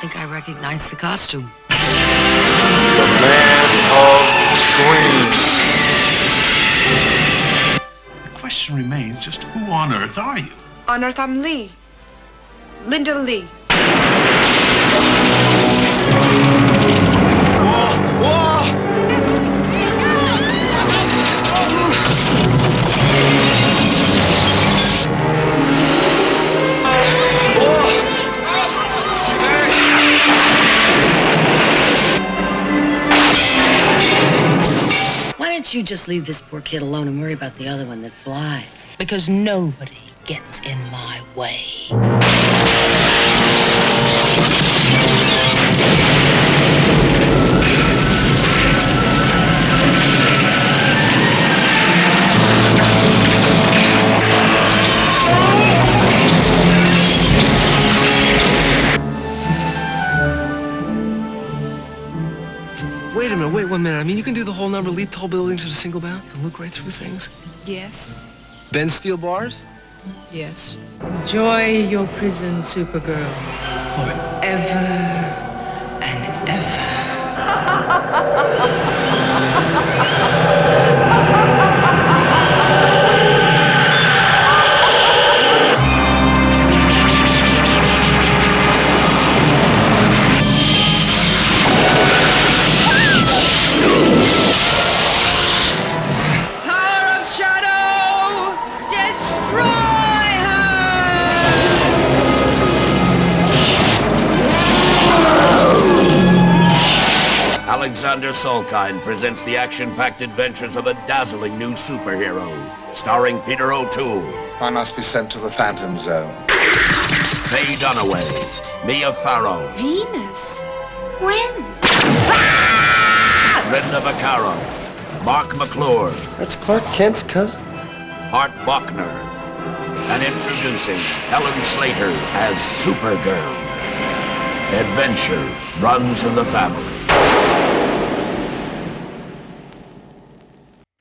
think I recognize the costume. The man of screen. The question remains just who on earth are you? On Earth, I'm Lee. Linda Lee. Just leave this poor kid alone and worry about the other one that flies? because nobody gets in my way. Mean, you can do the whole number, leap tall buildings at a single bound. You can look right through things. Yes. Bend steel bars? Yes. Enjoy your prison, Supergirl. Forever and ever. Alexander presents the action-packed adventures of a dazzling new superhero, starring Peter O'Toole, I must be sent to the Phantom Zone. Faye Dunaway, Mia Farrow, Venus? When? Brenda Vaccaro, Marc McClure, That's Clark Kent's cousin. Hart Bochner, and introducing Helen Slater as Supergirl. Adventure runs in the family.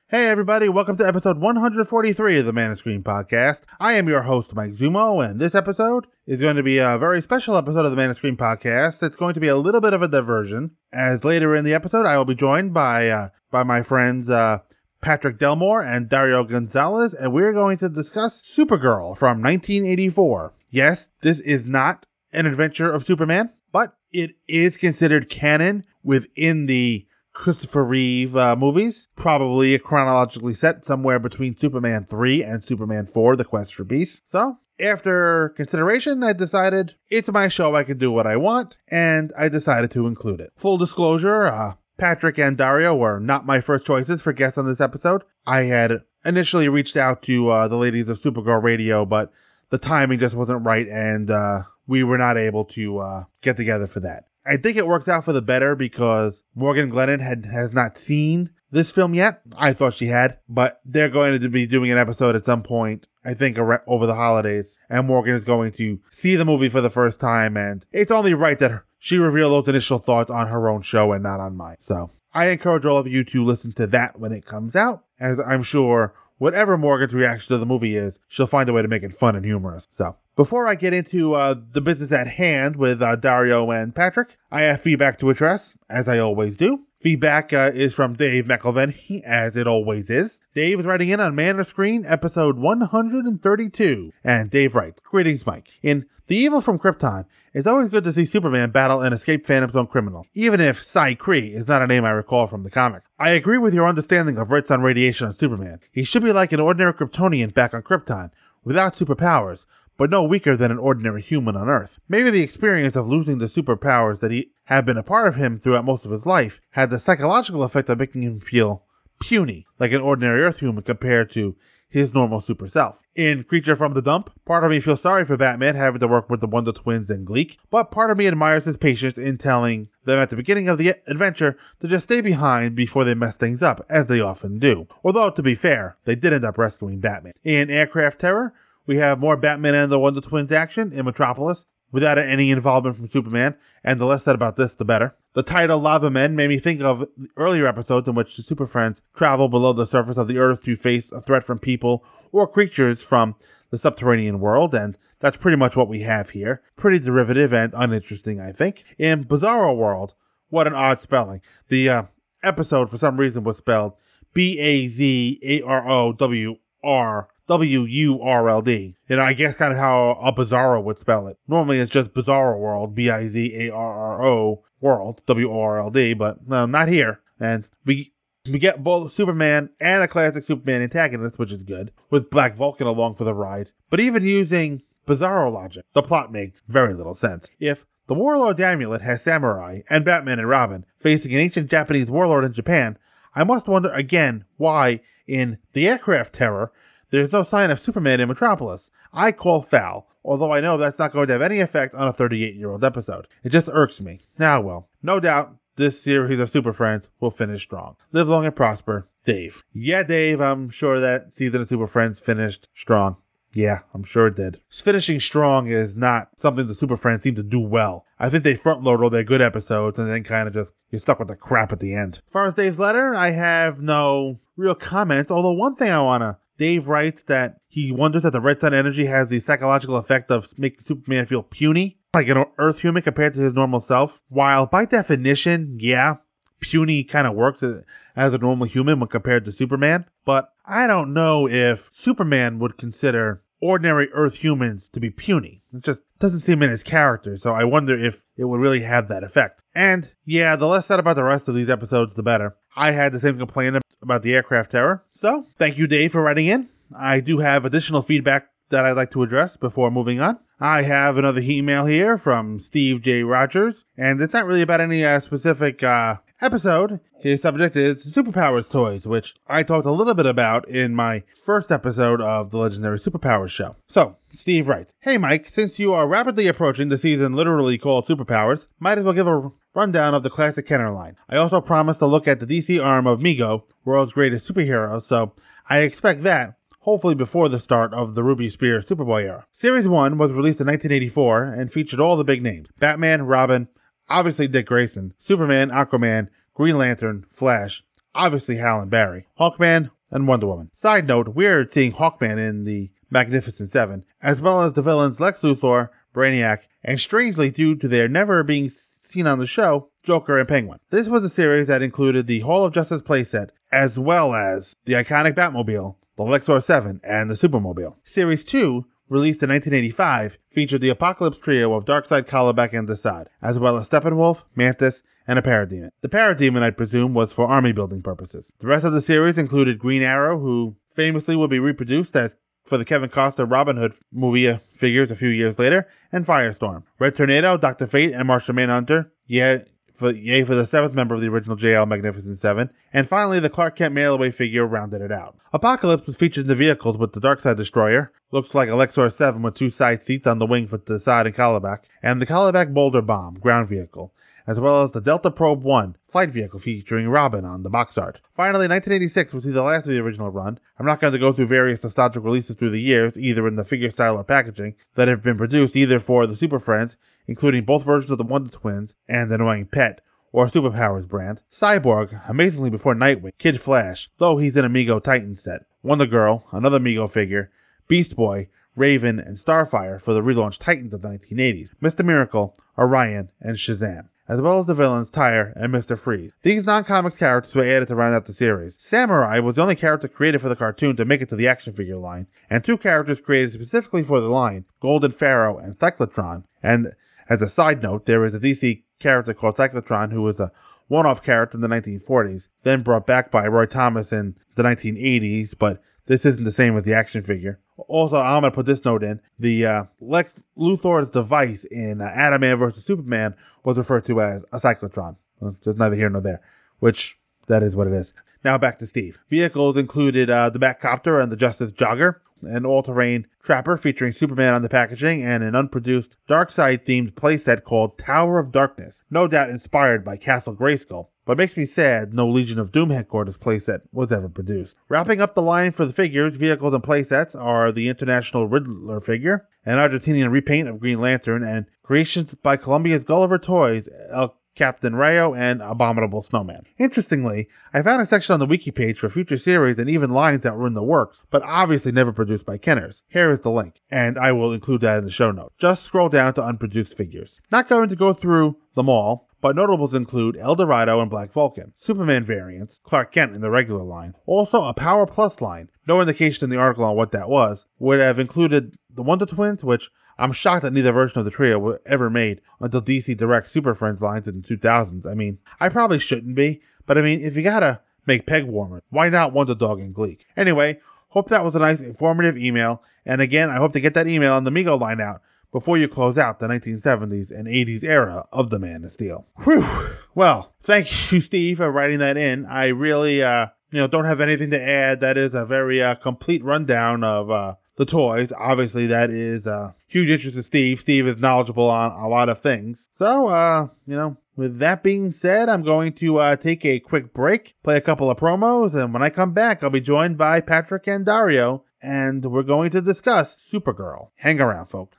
Hey everybody, welcome to episode 143 of the Man of Screen podcast. I am your host, Mike Zummo, and this episode is going to be a very special episode of the Man of Screen podcast. It's going to be a little bit of a diversion, as later in the episode I will be joined by uh, by my friends uh, Patrick Delmore and Dario Gonzalez, and we're going to discuss Supergirl from 1984. Yes, this is not an adventure of Superman, but it is considered canon within the Christopher Reeve uh, movies, probably chronologically set somewhere between Superman 3 and Superman 4, The Quest for Peace. So, after consideration, I decided it's my show, I can do what I want, and I decided to include it. Full disclosure, uh, Patrick and Dario were not my first choices for guests on this episode. I had initially reached out to uh, the ladies of Supergirl Radio, but the timing just wasn't right, and uh, we were not able to uh, get together for that. I think it works out for the better because Morgan Glennon had has not seen this film yet. I thought she had, but they're going to be doing an episode at some point. I think over the holidays, and Morgan is going to see the movie for the first time, and it's only right that she reveal those initial thoughts on her own show and not on mine. So I encourage all of you to listen to that when it comes out, as I'm sure whatever Morgan's reaction to the movie is, she'll find a way to make it fun and humorous. So before I get into uh, the business at hand with uh, Dario and Patrick, I have feedback to address, as I always do. Feedback uh, is from Dave McElveny, as it always is. Dave is writing in on Man of Screen, episode 132, and Dave writes, Greetings, Mike. In The Evil from Krypton, it's always good to see Superman battle an escaped Phantom Zone criminal, even if Cy Cree is not a name I recall from the comic. I agree with your understanding of Red Sun radiation on Superman. He should be like an ordinary Kryptonian back on Krypton, without superpowers, but no weaker than an ordinary human on Earth. Maybe the experience of losing the superpowers that he had been a part of him throughout most of his life had the psychological effect of making him feel puny, like an ordinary Earth human compared to his normal super self. In Creature from the Dump, part of me feels sorry for Batman having to work with the Wonder Twins and Gleek, but part of me admires his patience in telling them at the beginning of the adventure to just stay behind before they mess things up, as they often do. Although, to be fair, they did end up rescuing Batman. In Aircraft Terror, we have more Batman and the Wonder Twins action in Metropolis, without any involvement from Superman, and the less said about this, the better. The title Lava Men made me think of earlier episodes in which the Super Friends travel below the surface of the Earth to face a threat from people or creatures from the subterranean world, and that's pretty much what we have here. Pretty derivative and uninteresting, I think. In Bizarro World, what an odd spelling. The uh, episode, for some reason, was spelled B A Z A R O W R W U R L D. Know, I guess kind of how a Bizarro would spell it. Normally it's just Bizarro World, B I Z A R R O World, W O R L D, but no, not here. And we we get both Superman and a classic Superman antagonist, which is good, with Black Vulcan along for the ride. But even using Bizarro logic, the plot makes very little sense. If the Warlord's amulet has samurai and Batman and Robin facing an ancient Japanese warlord in Japan, I must wonder again why, in The Aircraft Terror, there's no sign of Superman in Metropolis. I call foul, although I know that's not going to have any effect on a 38 year old episode. It just irks me. Now, well, no doubt this series of Super Friends will finish strong. Live long and prosper, Dave. Yeah, Dave, I'm sure that season of Super Friends finished strong. Yeah, I'm sure it did. Finishing strong is not something the Super Friends seem to do well. I think they front load all their good episodes and then kind of just you're stuck with the crap at the end. As far as Dave's letter, I have no real comment. Although one thing I wanna Dave writes that he wonders that the red sun energy has the psychological effect of making Superman feel puny, like an Earth human compared to his normal self. While by definition, yeah, puny kind of works as a normal human when compared to Superman. But I don't know if Superman would consider ordinary Earth humans to be puny. It just doesn't seem in his character, so I wonder if it would really have that effect. And yeah, the less said about the rest of these episodes, the better. I had the same complaint about the aircraft terror. So thank you, Dave, for writing in. I do have additional feedback that I'd like to address before moving on. I have another email here from Steve J. Rogers, and it's not really about any uh, specific uh, episode. His subject is Superpowers toys, which I talked a little bit about in my first episode of the Legendary Superpowers show. So, Steve writes Hey Mike, since you are rapidly approaching the season literally called Superpowers, might as well give a rundown of the classic Kenner line. I also promised to look at the DC arm of Mego, world's greatest superhero, so I expect that, hopefully before the start of the Ruby Spears Superboy era. Series 1 was released in 1984 and featured all the big names Batman, Robin, obviously Dick Grayson, Superman, Aquaman, Green Lantern, Flash, obviously Hal and Barry, Hawkman, and Wonder Woman. Side note, we're seeing Hawkman in the Magnificent Seven, as well as the villains Lex Luthor, Brainiac, and strangely due to their never being seen on the show, Joker and Penguin. This was a series that included the Hall of Justice playset, as well as the iconic Batmobile, the Lexor 7, and the Supermobile. Series 2, released in 1985, featured the Apocalypse trio of Darkseid, Kalibak, and Desaad, as well as Steppenwolf, Mantis, and a Parademon. The Parademon, I presume, was for army building purposes. The rest of the series included Green Arrow, who famously will be reproduced as for the Kevin Costner Robin Hood movie uh, figures a few years later, and Firestorm. Red Tornado, Dr. Fate, and Martian Manhunter, yeah, for, yay for the seventh member of the original JL Magnificent Seven, and finally the Clark Kent mail-away figure rounded it out. Apocalypse was featured in the vehicles with the Darkseid Destroyer, looks like a Lexor 7 with two side seats on the wing for the side and Kalibak, and the Kalibak Boulder Bomb ground vehicle, as well as the Delta Probe 1 flight vehicle featuring Robin on the box art. Finally, 1986 will see the last of the original run. I'm not going to go through various nostalgic releases through the years, either in the figure style or packaging, that have been produced either for the Super Friends, including both versions of the Wonder Twins and the Annoying Pet, or Superpowers brand. Cyborg, amazingly before Nightwing, Kid Flash, though he's an Amigo Titan set. Wonder Girl, another Amigo figure, Beast Boy, Raven, and Starfire for the relaunched Titans of the 1980s, Mr. Miracle, Orion, and Shazam as well as the villains Tyr and Mr. Freeze. These non-comics characters were added to round out the series. Samurai was the only character created for the cartoon to make it to the action figure line, and two characters created specifically for the line, Golden Pharaoh and Cyclotron. And as a side note, there is a DC character called Cyclotron who was a one-off character in the 1940s, then brought back by Roy Thomas in the 1980s, but this isn't the same as the action figure. Also, I'm gonna put this note in: the uh, Lex Luthor's device in uh, Atom Man vs Superman was referred to as a cyclotron. Just neither here nor there. Which that is what it is. Now back to Steve. Vehicles included uh, the Batcopter and the Justice Jogger, an all-terrain trapper featuring Superman on the packaging, and an unproduced Darkseid-themed playset called Tower of Darkness, no doubt inspired by Castle Grayskull. But makes me sad no Legion of Doom headquarters playset was ever produced. Wrapping up the line for the figures, vehicles, and playsets are the International Riddler figure, an Argentinian repaint of Green Lantern, and creations by Colombia's Gulliver Toys, El Captain Rayo, and Abominable Snowman. Interestingly, I found a section on the wiki page for future series and even lines that were in the works, but obviously never produced by Kenners. Here is the link, and I will include that in the show notes. Just scroll down to unproduced figures. Not going to go through them all, but notables include El Dorado and Black Vulcan, Superman variants, Clark Kent in the regular line, also a Power Plus line. No indication in the article on what that was. Would have included the Wonder Twins, which I'm shocked that neither version of the trio was ever made until DC Direct Super Friends lines in the 2000s. I mean, I probably shouldn't be, but I mean, if you gotta make peg why not Wonder Dog and Gleek? Anyway, hope that was a nice, informative email, and again, I hope to get that email on the Mego line out before you close out the 1970s and 80s era of the Man of Steel. Whew. Well, thank you, Steve, for writing that in. I really, uh, you know, don't have anything to add. That is a very uh, complete rundown of uh, the toys. Obviously, that is uh, huge interest to Steve. Steve is knowledgeable on a lot of things. So, uh, you know, with that being said, I'm going to uh, take a quick break, play a couple of promos, and when I come back, I'll be joined by Patrick and Dario, and we're going to discuss Supergirl. Hang around, folks.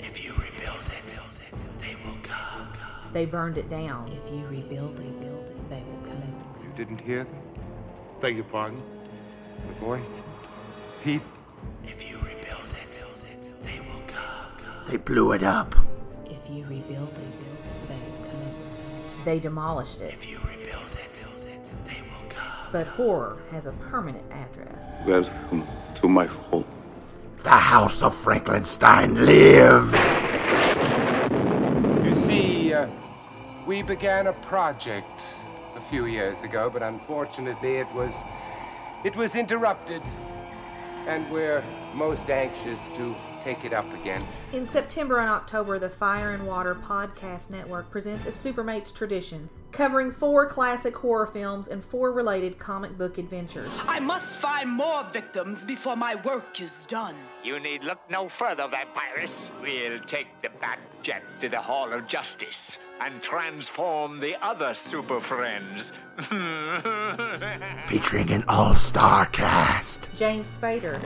If you rebuild it, they will come. They burned it down. If you rebuild it, they will come. You didn't hear them? Beg your pardon? The voices. Pete. If They blew it up. If you rebuild it, they will come. They demolished it. If you rebuild it, they will come. But horror has a permanent address. Welcome to my home. The House of Frankenstein lives. You see, uh, we began a project a few years ago, but unfortunately it was it was interrupted, and we're most anxious to take it up again. In September and October, the Fire and Water Podcast Network presents a Supermates tradition, covering four classic horror films and four related comic book adventures. I must find more victims before my work is done. You need look no further, Vampirus. We'll take the Batjet to the Hall of Justice and transform the other Super Friends. Featuring an all-star cast. James Spader.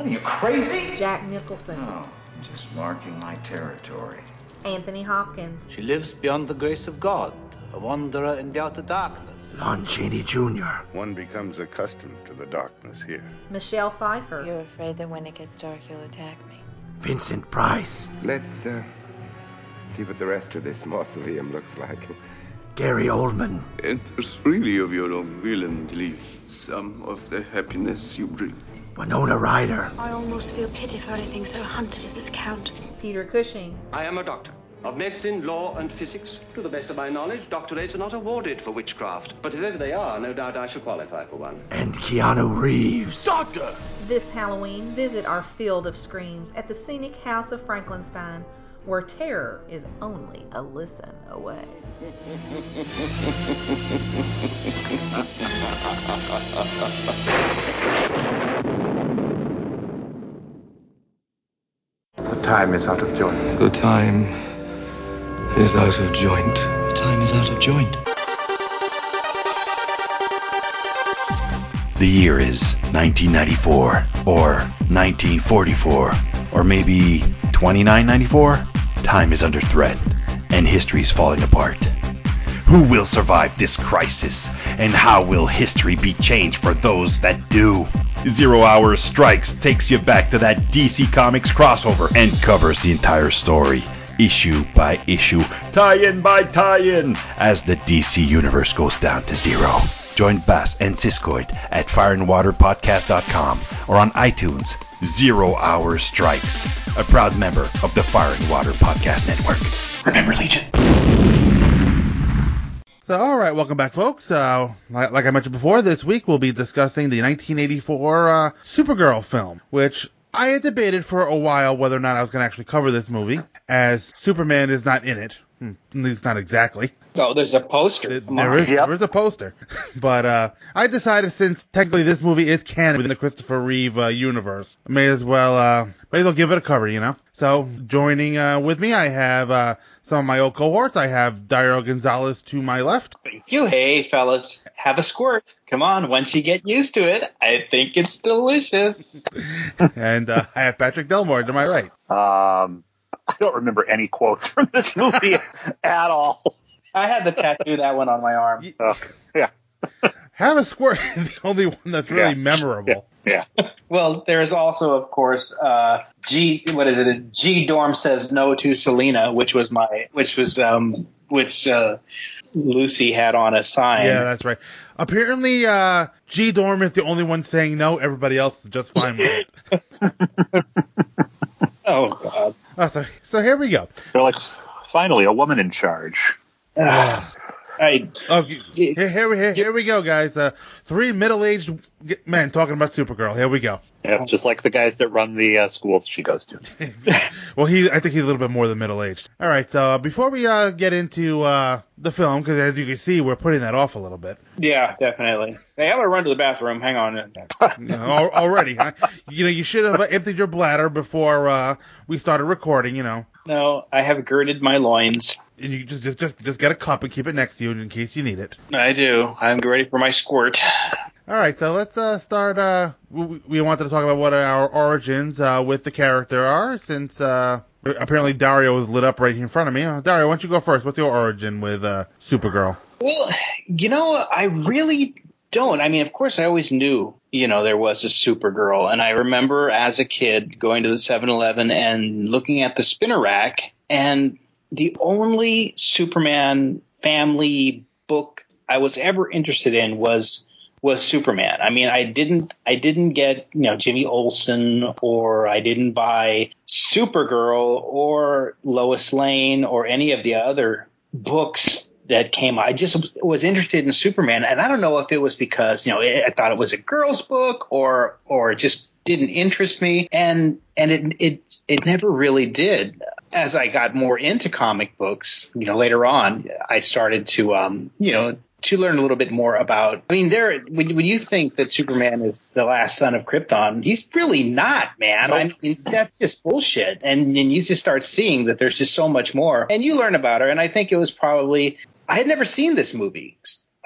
Are you crazy? Jack Nicholson. Oh, just marking my territory. Anthony Hopkins. She lives beyond the grace of God, a wanderer in the outer darkness. Lon Chaney Jr. One becomes accustomed to the darkness here. Michelle Pfeiffer. You're afraid that when it gets dark, you'll attack me. Vincent Price. Let's uh, see what the rest of this mausoleum looks like. Gary Oldman. Enter freely of your own will and leave some of the happiness you bring. Winona Ryder. I almost feel pity for anything so hunted as this count. Peter Cushing. I am a doctor. Of medicine, law, and physics. To the best of my knowledge, doctorates are not awarded for witchcraft. But if ever they are, no doubt I shall qualify for one. And Keanu Reeves. Doctor! This Halloween, visit our field of screams at the scenic House of Frankenstein, where terror is only a listen away. The time is out of joint. The time is out of joint. The time is out of joint. The year is 1994, or 1944, or maybe 2994. Time is under threat, and history is falling apart. Who will survive this crisis, and how will history be changed for those that do? Zero Hour Strikes takes you back to that DC Comics crossover and covers the entire story, issue by issue, tie in by tie in, as the DC Universe goes down to zero. Join Bass and Siskoid at fireandwaterpodcast.com or on iTunes. Zero Hour Strikes, a proud member of the Fire and Water Podcast Network. Remember, Legion. So, all right, welcome back, folks. Uh, like, like, I mentioned before, this week we'll be discussing the 1984 uh, Supergirl film, which I had debated for a while whether or not I was going to actually cover this movie, as Superman is not in it. Hmm, at least not exactly. Oh, there's a poster. There is, yep. there is a poster. but uh, I decided since technically this movie is canon within the Christopher Reeve uh, universe, I may as well uh, may as well give it a cover, you know. So joining uh, with me, I have uh, some of my old cohorts. I have Dario Gonzalez to my left. Thank you. Hey, fellas, have a squirt. Come on, once you get used to it, I think it's delicious. and uh, I have Patrick Delmore to my right. Um, I don't remember any quotes from this movie at all. I had the tattoo that one on my arm. yeah. Have a squirt is the only one that's really Yeah. memorable. Yeah. Well, there's also, of course, uh, G. What is it? G. Dorm says no to Selena, which was my, which was, um, which uh, Lucy had on a sign. Yeah, that's right. Apparently, uh, G Dorm is the only one saying no. Everybody else is just fine with it. oh God. Oh, so, so here we go. They're like, finally, a woman in charge. I, oh, here, here, we- here, here we go, guys. Uh, three middle-aged men talking about Supergirl. Here we go. Yeah, just like the guys that run the uh, school she goes to. Well, he, I think he's a little bit more than middle-aged. All right, so uh, before we uh, get into uh, the film, because as you can see, we're putting that off a little bit Yeah, definitely. Hey, I'm gonna run to the bathroom. Hang on. you already. huh? You know, you should have emptied your bladder before uh, we started recording. You know, No, I have girded my loins. and you just just just just get a cup and keep it next to you in case you need it. I do. I'm ready for my squirt. All right, so let's uh, start. Uh, we, we wanted to talk about what our origins uh, with the character are, since uh, apparently Dario was lit up right in front of me. Uh, Dario, why don't you go first? What's your origin with uh, Supergirl? Well, you know, I really don't. I mean, of course, I always knew, you know, there was a Supergirl. And I remember as a kid going to the 7 Eleven and looking at the spinner rack, and the only Superman family book I was ever interested in was was Superman. I mean, I didn't I didn't get, you know, Jimmy Olsen or I didn't buy Supergirl or Lois Lane or any of the other books that came. I just was interested in Superman, and I don't know if it was because you know I thought it was a girl's book or or it just didn't interest me, and and it it it never really did. As I got more into comic books, you know, later on, I started to um you know to learn a little bit more about. I mean, there when when you think that Superman is the last son of Krypton, he's really not, man. I mean, that's just bullshit. And then you just start seeing that there's just so much more, and you learn about her. And I think it was probably I had never seen this movie.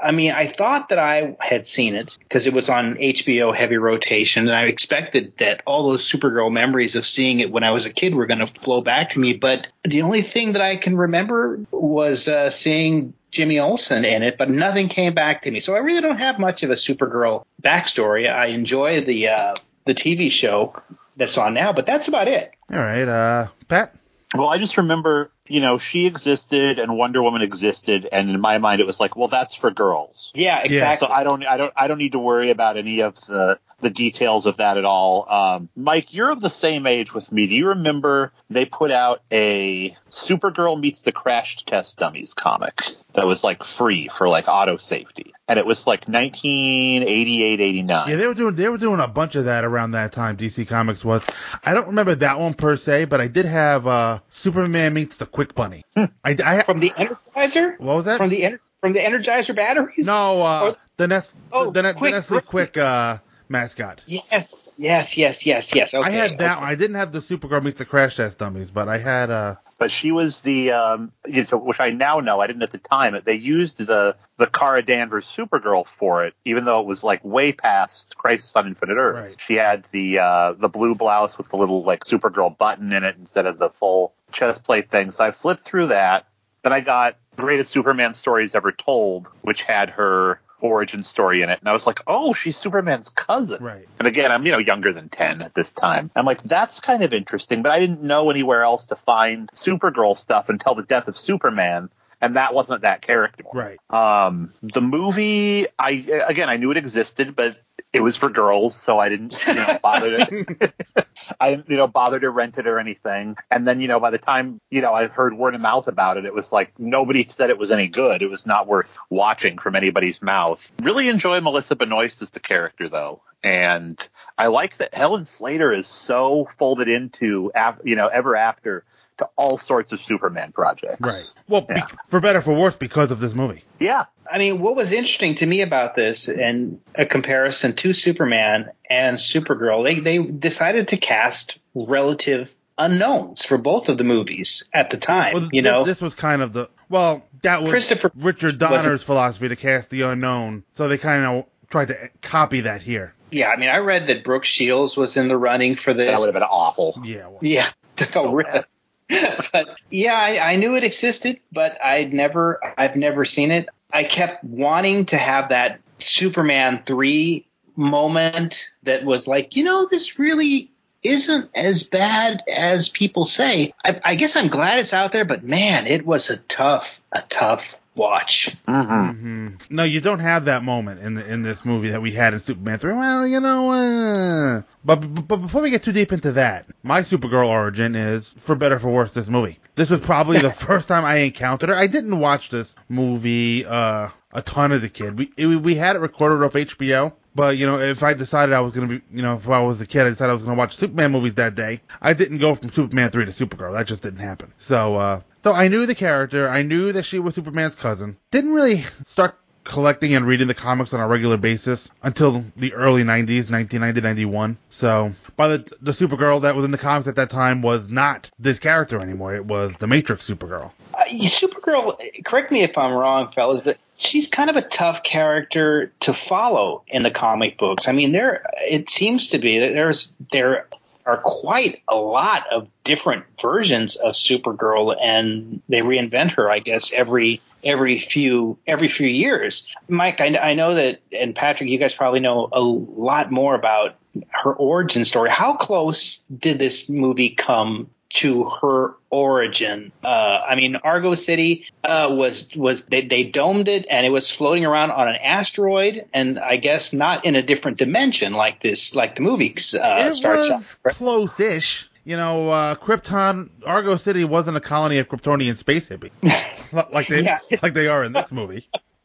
I mean, I thought that I had seen it because it was on HBO heavy rotation, and I expected that all those Supergirl memories of seeing it when I was a kid were going to flow back to me. But the only thing that I can remember was uh, seeing Jimmy Olsen in it, but nothing came back to me. So I really don't have much of a Supergirl backstory. I enjoy the uh, the TV show that's on now, but that's about it. All right, uh, Pat. Well, I just remember, you know, she existed and Wonder Woman existed, and in my mind, it was like, well, that's for girls. Yeah, exactly. So I don't, I don't, I don't need to worry about any of the the details of that at all. Um, Mike, you're of the same age with me. Do you remember they put out a Supergirl meets the Crash Test Dummies comic that was like free for like auto safety, and it was like 1988, 89. Yeah, they were doing they were doing a bunch of that around that time. DC Comics was. I don't remember that one per se, but I did have uh, Superman meets the Quik Bunny. I, I from the Energizer. What was that? From the Ener- from the Energizer batteries? No, uh, the Nest Oh, the, the, Quick the Nestle Quik uh, mascot. Yes, yes, yes, yes, yes. Okay. I had that one. I didn't have the Supergirl meets the Crash Test Dummies, but I had uh but she was the um, you know, which I now know I didn't at the time. They used the the Kara Danvers Supergirl for it, even though it was like way past Crisis on Infinite Earth. Right. She had the uh, the blue blouse with the little like Supergirl button in it instead of the full chest plate thing. So I flipped through that. Then I got Greatest Superman Stories Ever Told, which had her origin story in it. And I was like, oh, she's Superman's cousin. Right. And again, I'm, you know, younger than 10 at this time. I'm like, that's kind of interesting, but I didn't know anywhere else to find Supergirl stuff until the death of Superman. And that wasn't that character. Right. Um, the movie, I, again, I knew it existed, but it was for girls, so I didn't, you know, bother to, I didn't, you know, bother to rent it or anything. And then, you know, by the time, you know, I heard word of mouth about it, it was like nobody said it was any good. It was not worth watching from anybody's mouth. Really enjoy Melissa Benoist as the character, though. And I like that Helen Slater is so folded into, you know, ever after to all sorts of Superman projects. Right. Well, be- for better for worse because of this movie. Yeah. I mean, what was interesting to me about this and a comparison to Superman and Supergirl, they they decided to cast relative unknowns for both of the movies at the time. Well, you th- know, this was kind of the well, that was Christopher Richard Donner's philosophy to cast the unknown, so they kind of tried to copy that here. yeah. I mean, I read that Brooke Shields was in the running for this. That would have been awful. Yeah. Well, Yeah. Really? but yeah, I, I knew it existed, but I'd never, I've never seen it. I kept wanting to have that Superman three moment that was like, you know, this really isn't as bad as people say. I, I guess I'm glad it's out there, but man, it was a tough, a tough watch. Mm-hmm. No, you don't have that moment in the, in this movie that we had in Superman 3. Well, you know, uh, but, but but before we get too deep into that, my Supergirl origin is for better or for worse this movie. This was probably the first time I encountered her. I didn't watch this movie uh, a ton as a kid. We it, we had it recorded off HBO. But you know, if I decided I was gonna be, you know, if I was a kid, I decided I was gonna watch Superman movies that day. I didn't go from Superman three to Supergirl. That just didn't happen. So, uh, so I knew the character. I knew that she was Superman's cousin. Didn't really start collecting and reading the comics on a regular basis until the early 90s, 1990, 91. So by the the Supergirl that was in the comics at that time was not this character anymore. It was the Matrix Supergirl. Uh, Supergirl, correct me if I'm wrong, fellas, but she's kind of a tough character to follow in the comic books. I mean, there it seems to be that there's there are quite a lot of different versions of Supergirl, and they reinvent her, I guess, every every few every few years. Mike, I, I know that, and Patrick, you guys probably know a lot more about her origin story. How close did this movie come to her origin. Uh, I mean, Argo City uh, was was they, they domed it and it was floating around on an asteroid, and I guess not in a different dimension like this, like the movie uh, it starts was out. close-ish. You know, uh, Krypton, Argo City wasn't a colony of Kryptonian space hippies like they Yeah. like they are in this movie.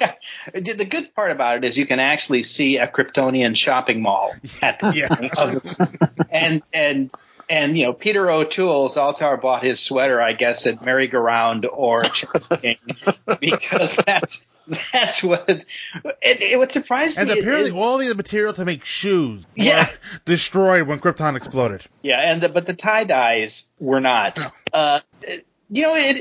yeah. The the good part about it is you can actually see a Kryptonian shopping mall at the yeah. and and and you know Peter O'Toole Zaltar bought his sweater I guess at Merry Go Round or King because that's that's what it, it what surprised And me And apparently, is all the material to make shoes Yeah. was destroyed when Krypton exploded. yeah and the, but the tie dyes were not uh you know it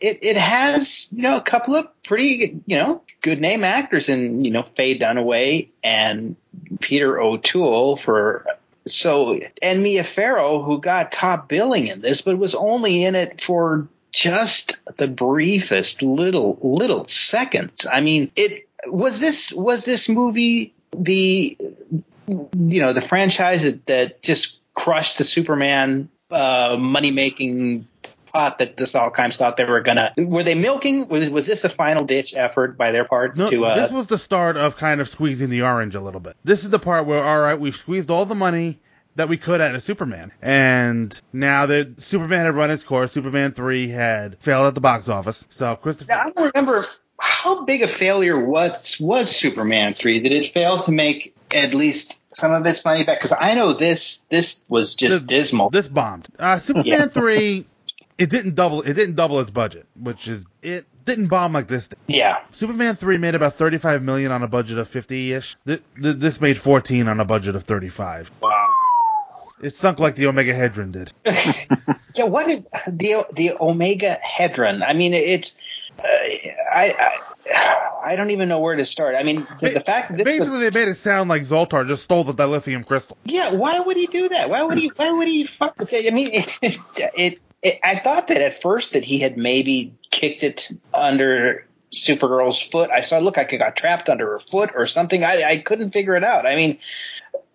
it it has you know a couple of pretty you know good name actors in you know Faye Dunaway and Peter O'Toole for so and Mia Farrow who got top billing in this but was only in it for just the briefest little little seconds. I mean it was this was this movie the you know the franchise that, that just crushed the Superman uh, money making pot that this all thought they were gonna. Were they milking? Was, was this a final ditch effort by their part No, to? Uh, this was the start of kind of squeezing the orange a little bit. This is the part where, all right, we've squeezed all the money that we could out of Superman, and now that Superman had run its course, Superman three had failed at the box office. So Christopher, I don't remember how big a failure was was Superman three. that it failed to make at least some of its money back? Because I know this this was just dismal. This bombed. Uh, Superman Yeah. three, it didn't double. It didn't double its budget, which is it didn't bomb like this. Did. Yeah. Superman three made about thirty five million on a budget of fifty ish. Th- th- this made fourteen on a budget of thirty five. Wow. It sunk like the Omegahedron did. Yeah, what is the the Omega Hedron? I mean, it's uh, I, I I don't even know where to start. I mean, the, the fact that this was- Basically, they made it sound like Zoltar just stole the dilithium crystal. yeah, why would he do that? Why would he? Why would he fuck with it? I mean, it, it, it I thought that at first that he had maybe kicked it under Supergirl's foot. I saw look like it got trapped under her foot or something. I I couldn't figure it out. I mean,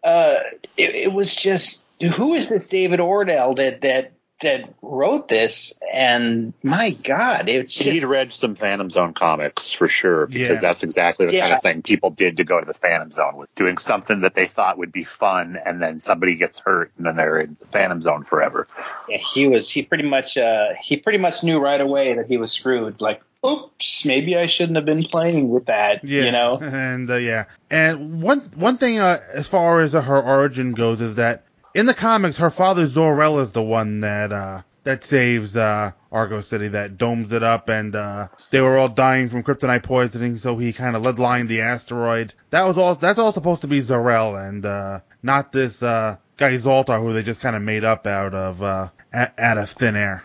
uh, it, it was just who is this David Odell that that that wrote this? And my God, it's just He'd read some Phantom Zone comics for sure because Yeah. that's exactly the kind of thing people did to go to the Phantom Zone with doing something that they thought would be fun and then somebody gets hurt and then they're in the Phantom Zone forever. Yeah, he was. He pretty much. Uh, he pretty much knew right away that he was screwed. Like, oops, maybe I shouldn't have been playing with that. Yeah, You know. and uh, yeah, and one one thing uh, as far as her origin goes is that in the comics, her father Zor-El is the one that uh, that saves uh, Argo City, that domes it up, and uh, they were all dying from kryptonite poisoning, so he kind of lead-lined the asteroid. That was all. That's all supposed to be Zor-El, and uh, not this uh, guy Zoltar, who they just kind of made up out of uh, a- out of thin air.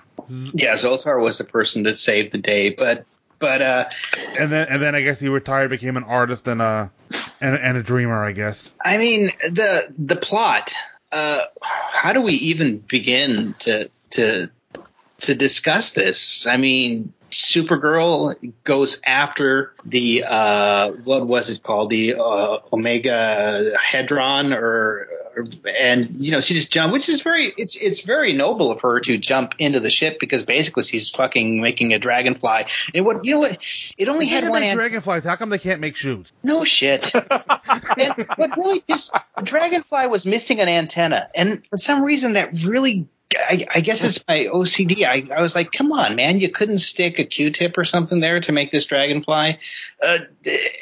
Yeah, Zoltar was the person that saved the day, but but uh, And then and then I guess he retired, became an artist and a and, and a dreamer, I guess. I mean the the plot. Uh, how do we even begin to to to discuss this. I mean, Supergirl goes after the uh, what was it called the uh, Omega Hedron or, and you know she just jumped, which is very it's it's very noble of her to jump into the ship because basically she's fucking making a dragonfly. And what you know what it only had one ant- dragonflies. How come they can't make shoes? no shit. and what really just the dragonfly was missing an antenna, and for some reason that really. I, I guess it's my OCD. I, I was like, come on, man, you couldn't stick a Q-tip or something there to make this dragonfly. Uh,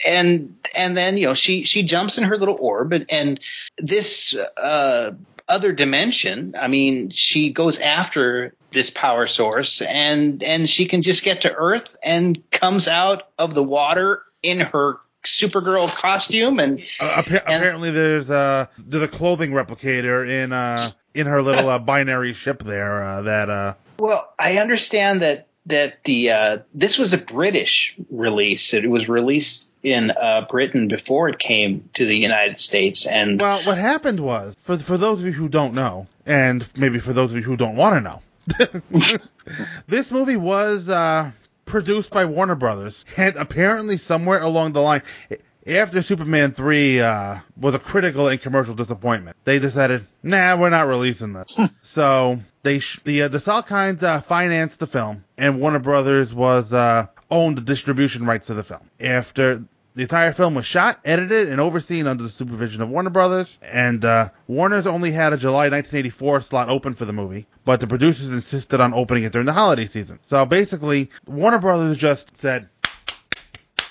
and and then you know she she jumps in her little orb, and, and this uh, other dimension. I mean, she goes after this power source, and and she can just get to Earth and comes out of the water in her Supergirl costume and Uh, appa- apparently, there's a there's a clothing replicator in uh in her little uh, binary ship there uh, that uh Well, I understand that that the uh, this was a British release. It was released in uh, Britain before it came to the United States, and well what happened was for for those of you who don't know and maybe for those of you who don't want to know this movie was uh produced by Warner Brothers and apparently somewhere along the line after Superman 3 uh, was a critical and commercial disappointment, they decided, nah, we're not releasing this. so they sh- the uh, the Salkinds uh, financed the film, and Warner Brothers was uh, owned the distribution rights to the film. After the entire film was shot, edited, and overseen under the supervision of Warner Brothers, and uh, Warner's only had a July 1984 slot open for the movie, but the producers insisted on opening it during the holiday season. So basically, Warner Brothers just said,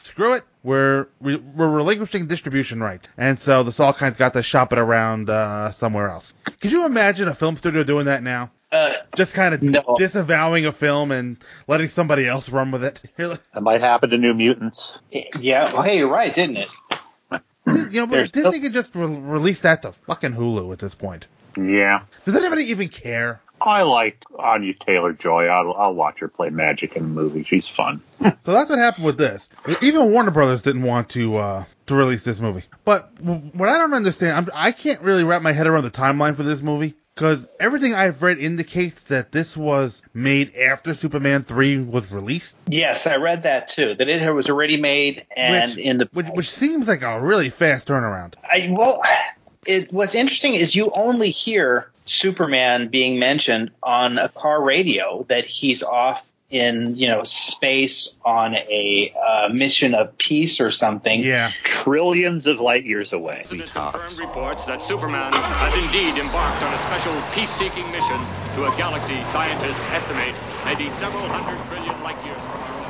screw it. We're we, we're relinquishing distribution rights, and so the Salkinds got to shop it around uh, somewhere else. Could you imagine a film studio doing that now? uh, Just kind of No. disavowing a film and letting somebody else run with it. Like, That might happen to New Mutants. yeah, well, hey, you're right, didn't it? you know, but There's Disney could just re- release that to fucking Hulu at this point. Yeah. Does anybody even care? I like Anya Taylor Joy. I'll, I'll watch her play magic in a movie. She's fun. So that's what happened with this. Even Warner Brothers didn't want to uh, to release this movie. But what I don't understand, I'm, I can't really wrap my head around the timeline for this movie because everything I've read indicates that this was made after Superman three was released, Yes, I read that too. That it was already made, and Which- in the which which seems like a really fast turnaround. I well, it, what's interesting is you only hear Superman being mentioned on a car radio that he's off in you know space on a uh, mission of peace or something. Yeah. Trillions of light years away. Confirmed reports that Superman has indeed embarked on a special peace-seeking mission to a galaxy scientists estimate may be several hundred trillion light years from our.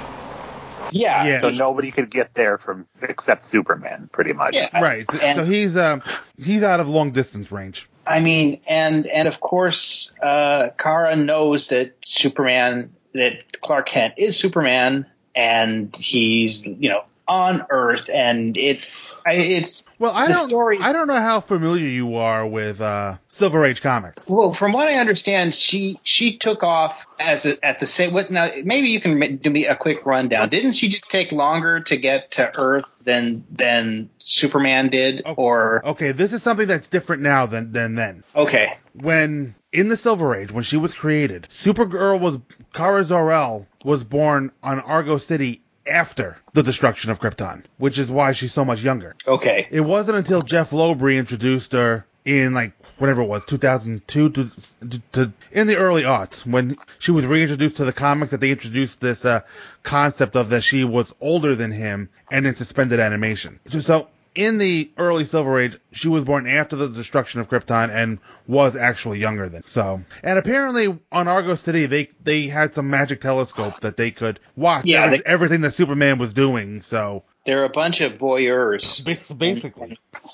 Yeah. Yeah. So nobody could get there from except Superman, pretty much. Yeah. Right. And- so he's um he's out of long distance range. I mean, and and of course, uh, Kara knows that Superman, that Clark Kent is Superman, and he's you know on Earth, and it, I, it's Well, I don't story- I don't know how familiar you are with uh, Silver Age comics. well, from what I understand, she she took off as a, at the same. What now? Maybe you can do me a quick rundown. Didn't she just take longer to get to Earth than than Superman did? Or Okay, this is something that's different now than than then. okay, when in the Silver Age, when she was created, Supergirl was Kara Zor-El was born on Argo City after the destruction of Krypton, which is why she's so much younger. okay, It wasn't until Jeph Loeb introduced her in like whatever it was, 2002 to, to, to in the early aughts when she was reintroduced to the comics that they introduced this uh, concept of that she was older than him and in suspended animation. So, so in the early Silver Age, she was born after the destruction of Krypton and was actually younger than. So, and apparently on Argo City, they they had some magic telescope that they could watch Yeah, every- they- everything that Superman was doing. So, they're a bunch of voyeurs. basically,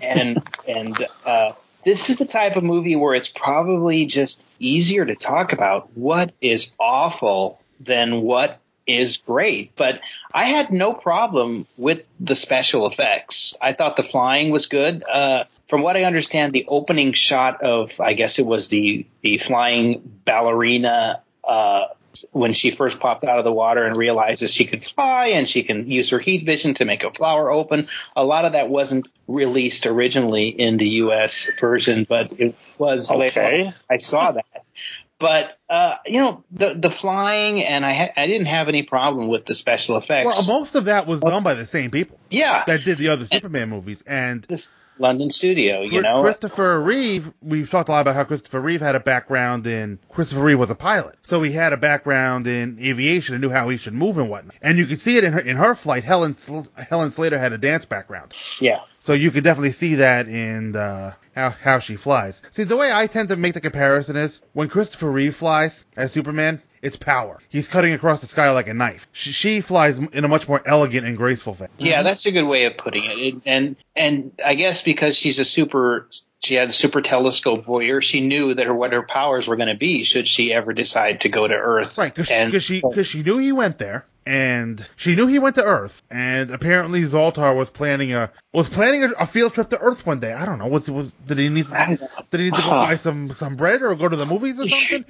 and and uh, this is the type of movie where it's probably just easier to talk about what is awful than what is great. But I had no problem with the special effects. I thought the flying was good. Uh, from what I understand, the opening shot of I guess it was the the flying ballerina. Uh, when she first popped out of the water and realizes she could fly and she can use her heat vision to make a flower open. A lot of that wasn't released originally in the U.S. version, but it was later. Okay. on. I saw that. But uh, you know, the the flying and I ha- I didn't have any problem with the special effects. Well, most of that was done by the same people. Yeah. That did the other Superman movies. And this London studio, you know. Christopher Reeve, we've talked a lot about how Christopher Reeve had a background in Christopher Reeve was a pilot. So he had a background in aviation and knew how he should move and whatnot. And you could see it in her in her flight. Helen Sl- Helen Slater had a dance background. Yeah. So you could definitely see that in uh, how how she flies. See, the way I tend to make the comparison is when Christopher Reeve flies as Superman, it's power. He's cutting across the sky like a knife. She, she flies in a much more elegant and graceful fashion. Yeah, that's a good way of putting it. it. And and I guess because she's a super, she had a super telescope voyeur. She knew that her what her powers were going to be should she ever decide to go to Earth. Right, because she because she knew he went there. And she knew he went to Earth, and apparently Zaltar was planning a was planning a, a field trip to Earth one day. I don't know. Was was did he need to, did he need to go buy some some bread or go to the movies or something?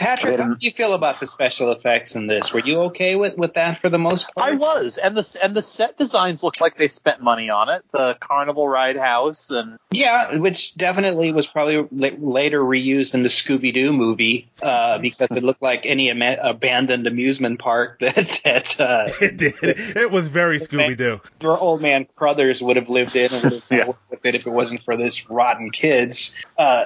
Patrick, how do you feel about the special effects in this? Were you okay with, with that for the most part? I was, and the and the set designs looked like they spent money on it. The Carnival Ride house and Yeah, which definitely was probably later reused in the Scooby Doo movie uh, because it looked like any ama- abandoned amusement park that that uh, it did. It was very Scooby Doo. your old man Crothers would have lived in and would have yeah. with it if it wasn't for this rotten kids. Uh,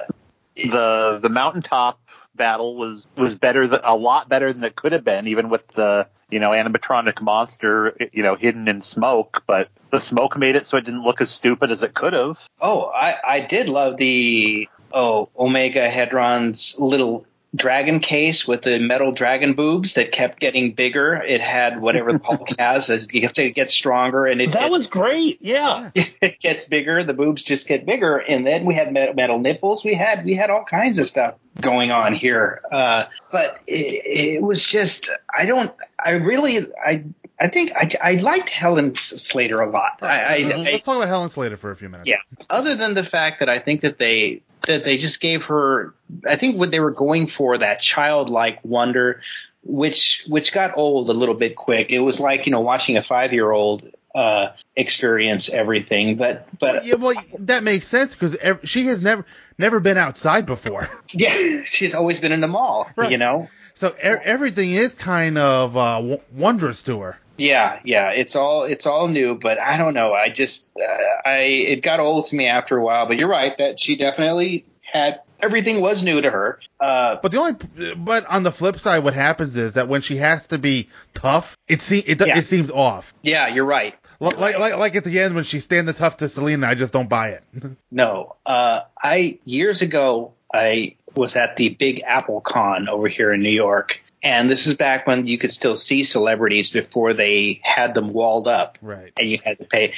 the the mountaintop battle was was better than a lot better than it could have been, even with the you know animatronic monster you know hidden in smoke. But the smoke made it so it didn't look as stupid as it could have. oh, I, I did love the oh Omegahedron's little dragon case with the metal dragon boobs that kept getting bigger. It had whatever the Hulk has as you have to get stronger, and it That it- was great. Yeah. it gets bigger. The boobs just get bigger, and then we had metal, metal nipples. We had we had all kinds of stuff going on here. Uh, but it, it was just I don't I really I I think I I liked Helen Slater a lot. I, I, I Let's talk about Helen Slater for a few minutes. yeah. Other than the fact that I think that they that they just gave her I think what they were going for that childlike wonder which which got old a little bit quick. It was like, you know, watching a 5-year-old uh experience everything, but but Yeah, well, that makes sense because she has never never been outside before. yeah, she's always been in the mall, you know. So e- everything is kind of uh, w- wondrous to her. Yeah, yeah, it's all it's all new, but I don't know. I just uh, I it got old to me after a while. But you're right that she definitely had everything was new to her. Uh, But the only, but on the flip side, what happens is that when she has to be tough, it se- it, Yeah. it seems off. yeah, you're right. Like, like like at the end when she's standing tough to Selena, I just don't buy it. No, uh, I years ago I was at the Big Apple Con over here in New York, and this is back when you could still see celebrities before they had them walled up, right? And you had to pay,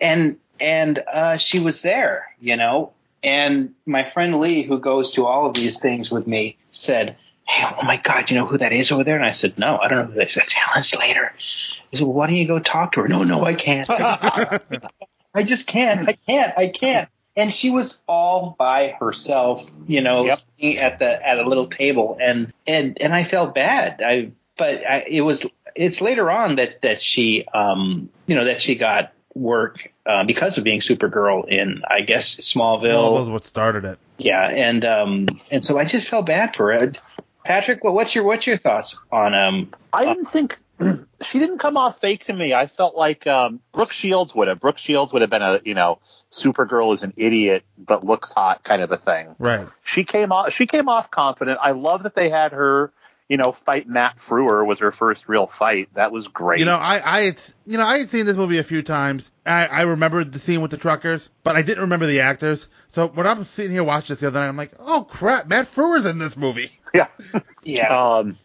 and and uh, she was there, you know, and my friend Lee, who goes to all of these things with me, said. Hey, oh my God, you know who that is over there? And I said, No, I don't know who that is. That's Helen Slater. He said, Well, why don't you go talk to her? No, no, I can't. I just can't. I can't. I can't. And she was all by herself, you know, sitting at the at a little table, and and and I felt bad. I but I, it was it's later on that that she um you know that she got work uh, because of being Supergirl in I guess Smallville. Smallville's what started it. Yeah, and um and so I just felt bad for it. Patrick, what, what's your what's your thoughts on um? I didn't think she didn't come off fake to me. I felt like um, Brooke Shields would have. Brooke Shields would have been a you know Supergirl is an idiot but looks hot kind of a thing. Right. She came off. She came off confident. I love that they had her. You know, fight Matt Frewer was her first real fight. That was great. You know, I I had you know I had seen this movie a few times. I I remembered the scene with the truckers, but I didn't remember the actors. So when I'm sitting here watching this the other night, I'm like, oh crap, Matt Frewer's in this movie. Yeah. Yeah. Um,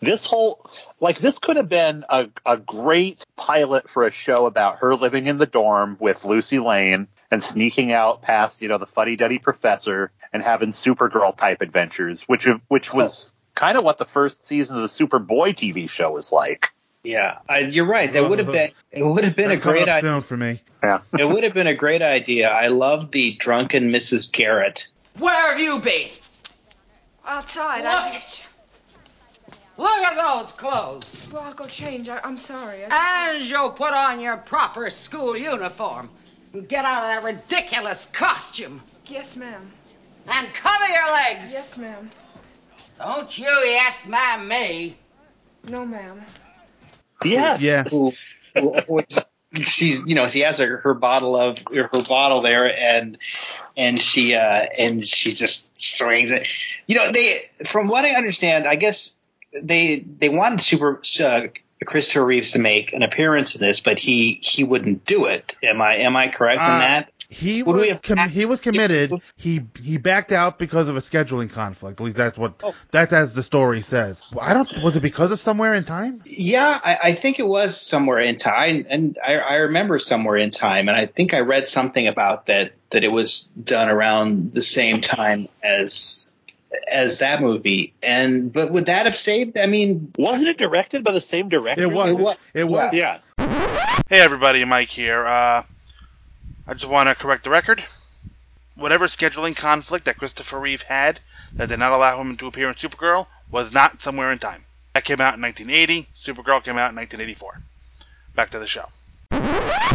this whole like this could have been a a great pilot for a show about her living in the dorm with Lucy Lane and sneaking out past you know the fuddy duddy professor and having Supergirl type adventures, which which was kind of what the first season of the Superboy TV show was like. Yeah, I, you're right. That would have been it would have been That's a great coming idea. soon for me. Yeah. it would have been a great idea. I love the drunken Mrs. Garrett. Where have you been? Outside. Look I, at you. Look at those clothes. well, I'll go change. I, I'm sorry. I, And you'll put on your proper school uniform. And get out of that ridiculous costume. yes, ma'am. And cover your legs. Yes, ma'am. Don't you yes ma'am me. No, ma'am. Yes. Yeah. Who, who always, she's you know she has her, her bottle of her bottle there and and she uh and she just swings it. You know they from what I understand, I guess they they wanted Super uh, Christopher Reeves to make an appearance in this, but he he wouldn't do it. Am I am I correct in Uh, that? He Would was com- he was committed. He he backed out because of a scheduling conflict. At least that's what Oh. that's as the story says. I don't. Was it because of somewhere in time? Yeah, I, I think it was somewhere in time, and I, I remember somewhere in time, and I think I read something about that that it was done around the same time as as that movie. And but would that have saved? I mean, Wasn't it directed by the same director? It was. It wa- It was. Yeah. Hey everybody, Mike here. Uh, I just want to correct the record. Whatever scheduling conflict that Christopher Reeve had that did not allow him to appear in Supergirl was not somewhere in time. That came out in 1980. Supergirl came out in 1984. Back to the show.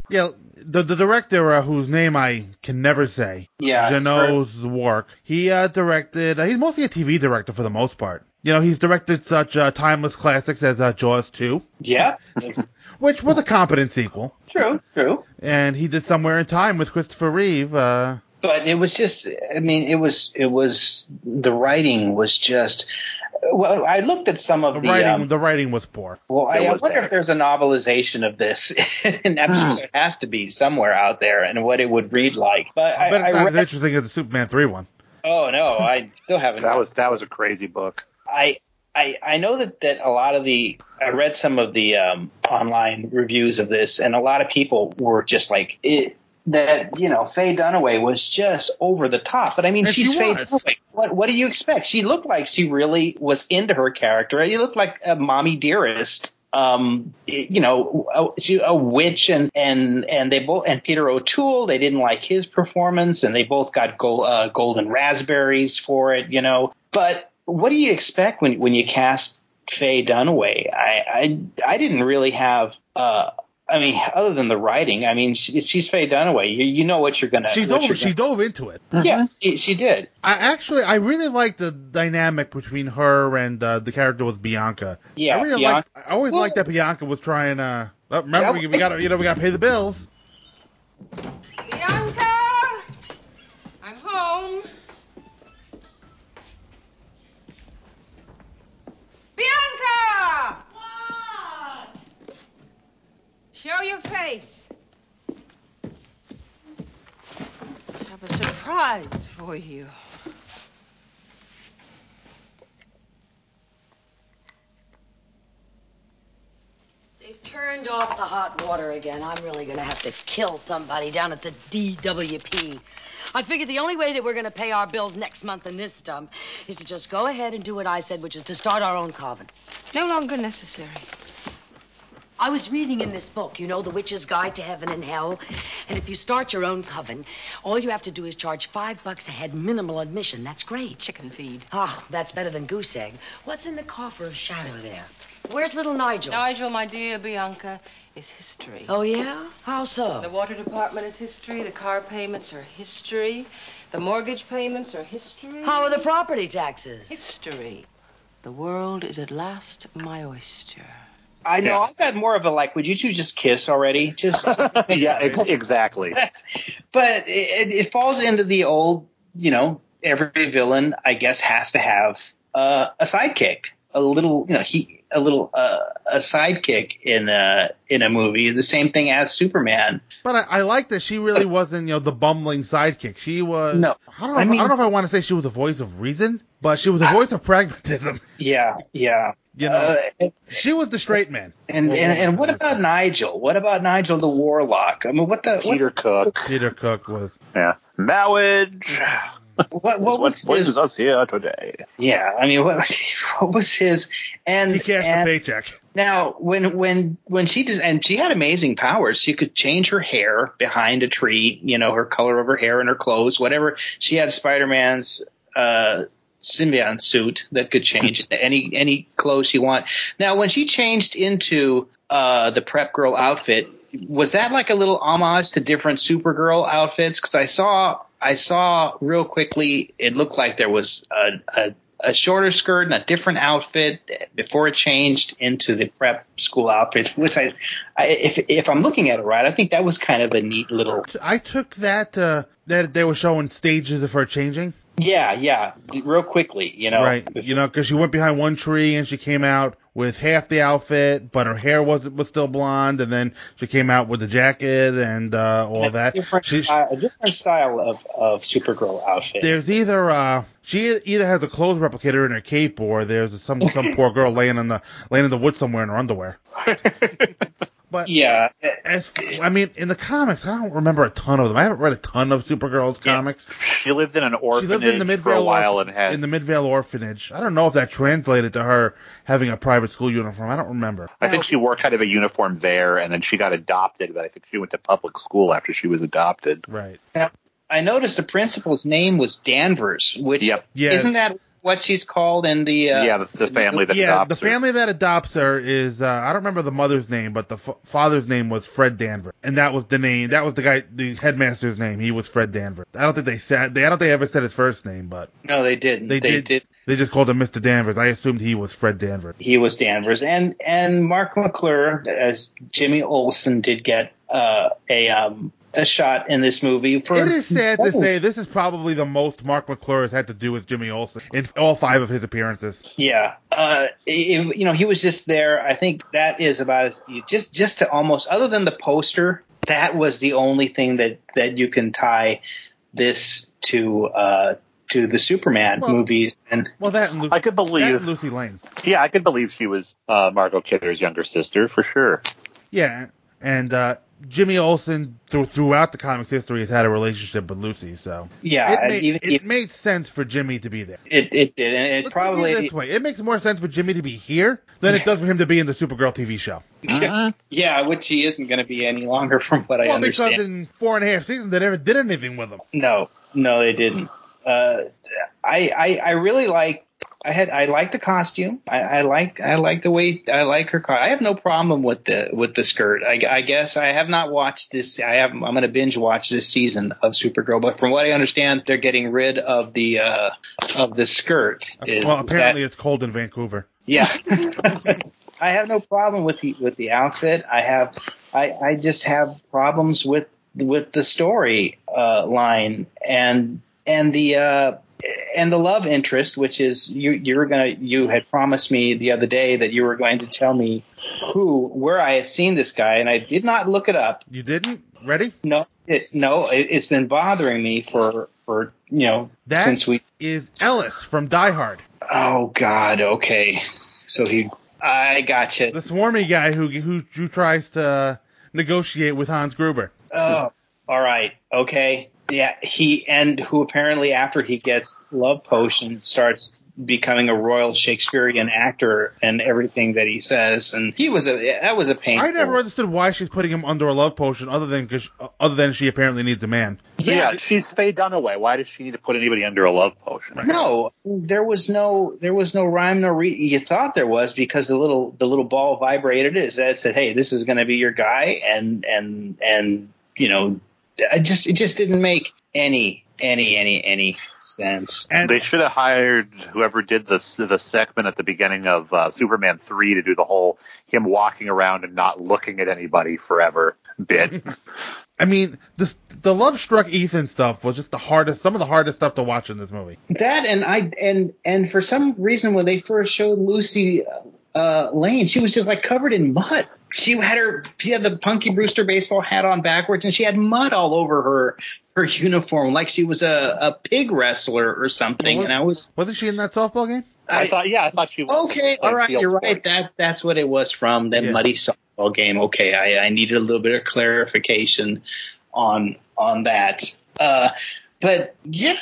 Yeah, the the director uh, whose name I can never say, Yeah, Jeannot Szwarc. He uh, directed. Uh, he's mostly a TV director for the most part. You know, he's directed such uh, timeless classics as uh, Jaws 2, yeah, which was a competent sequel. true, true. and he did Somewhere in Time with Christopher Reeve. Uh, But it was just, I mean, it was it was the writing was just. Well, I looked at some of the the. writing, um, the writing was poor. Well, I, It I wonder bad. if there's a novelization of this, and I'm sure there has to be somewhere out there, and what it would read like. But I bet I, it's I not as interesting as the Superman 3 one. oh no, I still haven't. That was that was a crazy book. I, I I know that that a lot of the I read some of the um, online reviews of this, and a lot of people were just like it, that. You know, Faye Dunaway was just over the top. But I mean, And she's she Faye. Dunaway. What what do you expect? She looked like she really was into her character. She looked like a mommy dearest. Um, you know, a, a witch and and and they both and Peter O'Toole. They didn't like his performance, and they both got uh, golden raspberries for it. You know, but what do you expect when when you cast Faye Dunaway? I I I didn't really have. Uh, I mean, other than the writing, I mean, she, she's Faye Dunaway. You, you know what you're gonna. She dove, you're she dove into it. gonna- yeah, she, she did. I actually, I really liked the dynamic between her and uh, the character with Bianca. Yeah, I really Bianca- liked. I always Well- liked that Bianca was trying. Uh, remember, we, we got to, you know, we got to pay the bills. Bianca! Face. I have a surprise for you. They've turned off the hot water again. I'm really going to have to kill somebody down at the DWP. I figured the only way that we're going to pay our bills next month in this dump is to just go ahead and do what I said, which is to start our own coven. No longer necessary. I was reading in this book, you know, The Witch's Guide to Heaven and Hell. And if you start your own coven, all you have to do is charge five bucks a head minimal admission. That's great. Chicken feed. Ah, that's better than goose egg. What's in the coffer of shadow there? Where's little Nigel? Nigel, my dear Bianca, is history. Oh, yeah? How so? The water department is history. The car payments are history. The mortgage payments are history. How are the property taxes? History. The world is at last my oyster. I know. Yeah. I've got more of a like. Would you two just kiss already? Just yeah, ex- exactly. but it, it falls into the old, you know, every villain, I guess, has to have uh, a sidekick, a little, you know, he, a little, uh, a sidekick in a in a movie. The same thing as Superman. But I, I like that she really wasn't, you know, the bumbling sidekick. She was. No. I don't know. I if, mean- I don't know if I want to say she was the voice of reason, but she was the voice of pragmatism. Yeah, yeah. You know, Uh, she was the straight man. and, and and what about Nigel? What about Nigel the Warlock? I mean, what the Peter Cook. Peter Cook was. Yeah. Marriage. What what, what what was brings his? us here today? Yeah, I mean, what what was his? And He cashed and, a paycheck. Now, when when when she does, and she had amazing powers. She could change her hair behind a tree. You know, her color of her hair and her clothes, whatever. She had Spider Man's uh, symbiote suit that could change into any any clothes she want. Now, when she changed into uh, the prep girl outfit, was that like a little homage to different Supergirl outfits? Because I saw I saw real quickly, it looked like there was a, a a shorter skirt and a different outfit before it changed into the prep school outfit. Which I, I if if I'm looking at it right, I think that was kind of a neat little. I took that uh, that they were showing stages of her changing. Yeah, yeah, real quickly, you know. Right. You know, because she went behind one tree and she came out with half the outfit, but her hair was was still blonde, and then she came out with the jacket and uh, all that. Different, She, style, a different style of of Supergirl outfit. there's either uh, she either has a clothes replicator in her cape, or there's some some poor girl laying in the laying in the woods somewhere in her underwear. But yeah, as I mean, in the comics, I don't remember a ton of them. I haven't read a ton of Supergirl's comics. She lived in an orphanage She orphanage lived in the for a while orph- and had in the Midvale orphanage. I don't know if that translated to her having a private school uniform. I don't remember. I think she wore kind of a uniform there, and then she got adopted. But I think she went to public school after she was adopted. Right. Now, I noticed the principal's name was Danvers, which Yep. Yeah. isn't that what she's called in the uh, yeah, that's the family that yeah, adopts the her. family that adopts her is uh, I don't remember the mother's name, but the f- father's name was Fred Danvers, and that was the name. That was the guy, the headmaster's name. He was Fred Danvers. I don't think they said. They, I don't think they ever said his first name, but No, they didn't. they, did, They just called him Mr. Danvers. I assumed he was Fred Danvers. He was Danvers, and and Marc McClure as Jimmy Olsen did get uh, a um, a shot in this movie. For It is sad to say this is probably the most Marc McClure has had to do with Jimmy Olsen in all five of his appearances. Yeah, uh, it- you know, he was just there. I think that is about as just just to almost other than the poster. That was the only thing that that you can tie this to uh, to the Superman Well- movies. And Well, that and Lucy, I could believe. and Lucy Lane. Yeah, I could believe she was uh, Margot Kidder's younger sister for sure. Yeah, and uh, Jimmy Olsen th- throughout the comics history has had a relationship with Lucy, so yeah, it, made, even, it made sense for Jimmy to be there. it it did, and it Let's it probably this way: it makes more sense for Jimmy to be here than it does for him to be in the Supergirl TV show. yeah, yeah, which he isn't going to be any longer, from what I understand. well, understand. because in four and a half seasons they never did anything with him. No, no, they didn't. Uh, I, I I really like. I had I like the costume. I, I like I like the way I like her car. I have no problem with the with the skirt. I, I guess I have not watched this. I have. I'm going to binge watch this season of Supergirl. But from what I understand, they're getting rid of the uh, of the skirt. Is- well, apparently that- it's cold in Vancouver. yeah. I have no problem with the with the outfit. I have I I just have problems with with the story uh, line and and the uh, and the love interest, which is you you were gonna you had promised me the other day that you were going to tell me who where I had seen this guy, and I did not look it up. You didn't? Ready? No, it, no, it, it's been bothering me for for you know That since we. is Ellis from Die Hard, Oh God, okay, so he. I gotcha. the swarmy guy who who who tries to negotiate with Hans Gruber. Oh, all right. Okay. Yeah, he and who apparently after he gets love potion starts becoming a royal Shakespearean actor and everything that he says and he was a that was a pain. I never understood why she's putting him under a love potion, other than cause, uh, other than she apparently needs a man. Yeah, she's Faye Dunaway. Why does she need to put anybody under a love potion? No, there was no there was no rhyme no re- you thought there was because the little the little ball vibrated it that said hey this is going to be your guy and and and you know I just it just didn't make any any any any sense. And they should have hired whoever did the the segment at the beginning of uh, Superman three to do the whole him walking around and not looking at anybody forever bit. I mean, the the love struck Ethan stuff was just the hardest, some of the hardest stuff to watch in this movie. That and I and and for some reason when they first showed Lucy uh, Lane, she was just like covered in mud. She had her she had the Punky Brewster baseball hat on backwards, and she had mud all over her her uniform, like she was a, a pig wrestler or something. And I was Wasn't she in that softball game? I, thought, yeah, I thought she was. okay, all right, you're sport. right. That that's what it was from that Yeah. muddy softball game. Okay, I, I needed a little bit of clarification on on that. Uh, but yeah,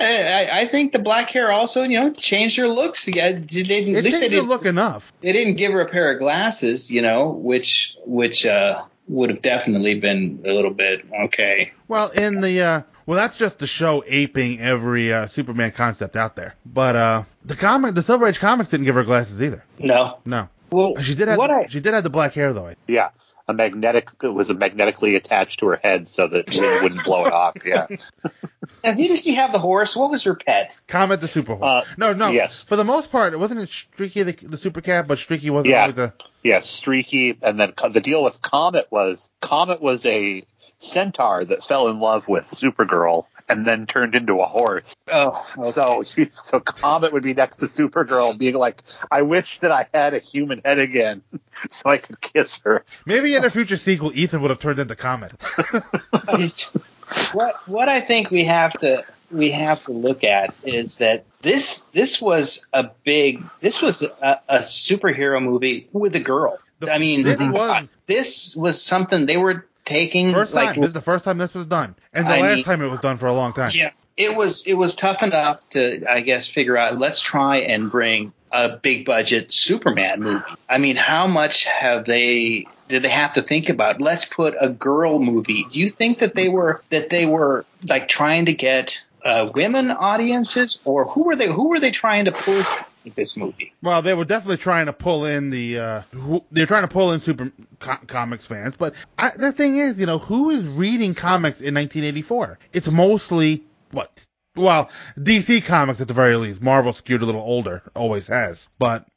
I, I think the black hair also, you know, changed her looks. Yeah, they didn't. It they changed her didn't, look enough. they didn't give her a pair of glasses, you know, which which uh, would have definitely been a little bit okay. Well, in the uh, well, that's just the show aping every uh, Superman concept out there. But uh, the comic, the Silver Age comics didn't give her glasses either. No, No, well, she did have what I she did have the black hair though. Yeah, a magnetic it was magnetically attached to her head so that wind wouldn't blow it off. Yeah, Now, didn't she have the horse? What was her pet? Comet the super horse. Uh, no, no. yes. For the most part, it wasn't it Streaky the, the super cat, but Streaky wasn't Yeah. always a. Yes, Streaky, and then the deal with Comet was Comet was a centaur that fell in love with Supergirl and then turned into a horse. Oh, So, so Comet would be next to Supergirl, being like, "I wish that I had a human head again, so I could kiss her." Maybe in a future sequel, Ethan would have turned into Comet. what what I think we have to we have to look at is that this this was a big this was a, a superhero movie with a girl. I mean, This was- this was something they were taking First like time. This is the first time this was done, and the I last mean- time it was done for a long time. Yeah, it was it was tough enough to I guess figure out. Let's try and bring a big budget Superman movie. I mean, how much have they did they have to think about? Let's put a girl movie. Do you think that they were that they were like trying to get uh, women audiences, or who were they? Who were they trying to pull with this movie? Well, they were definitely trying to pull in the. Uh, who, they're trying to pull in super co- comics fans, but I, the thing is, you know, who is reading comics in 1984? It's mostly what. Well, DC comics at the very least. Marvel skewed a little older, always has. But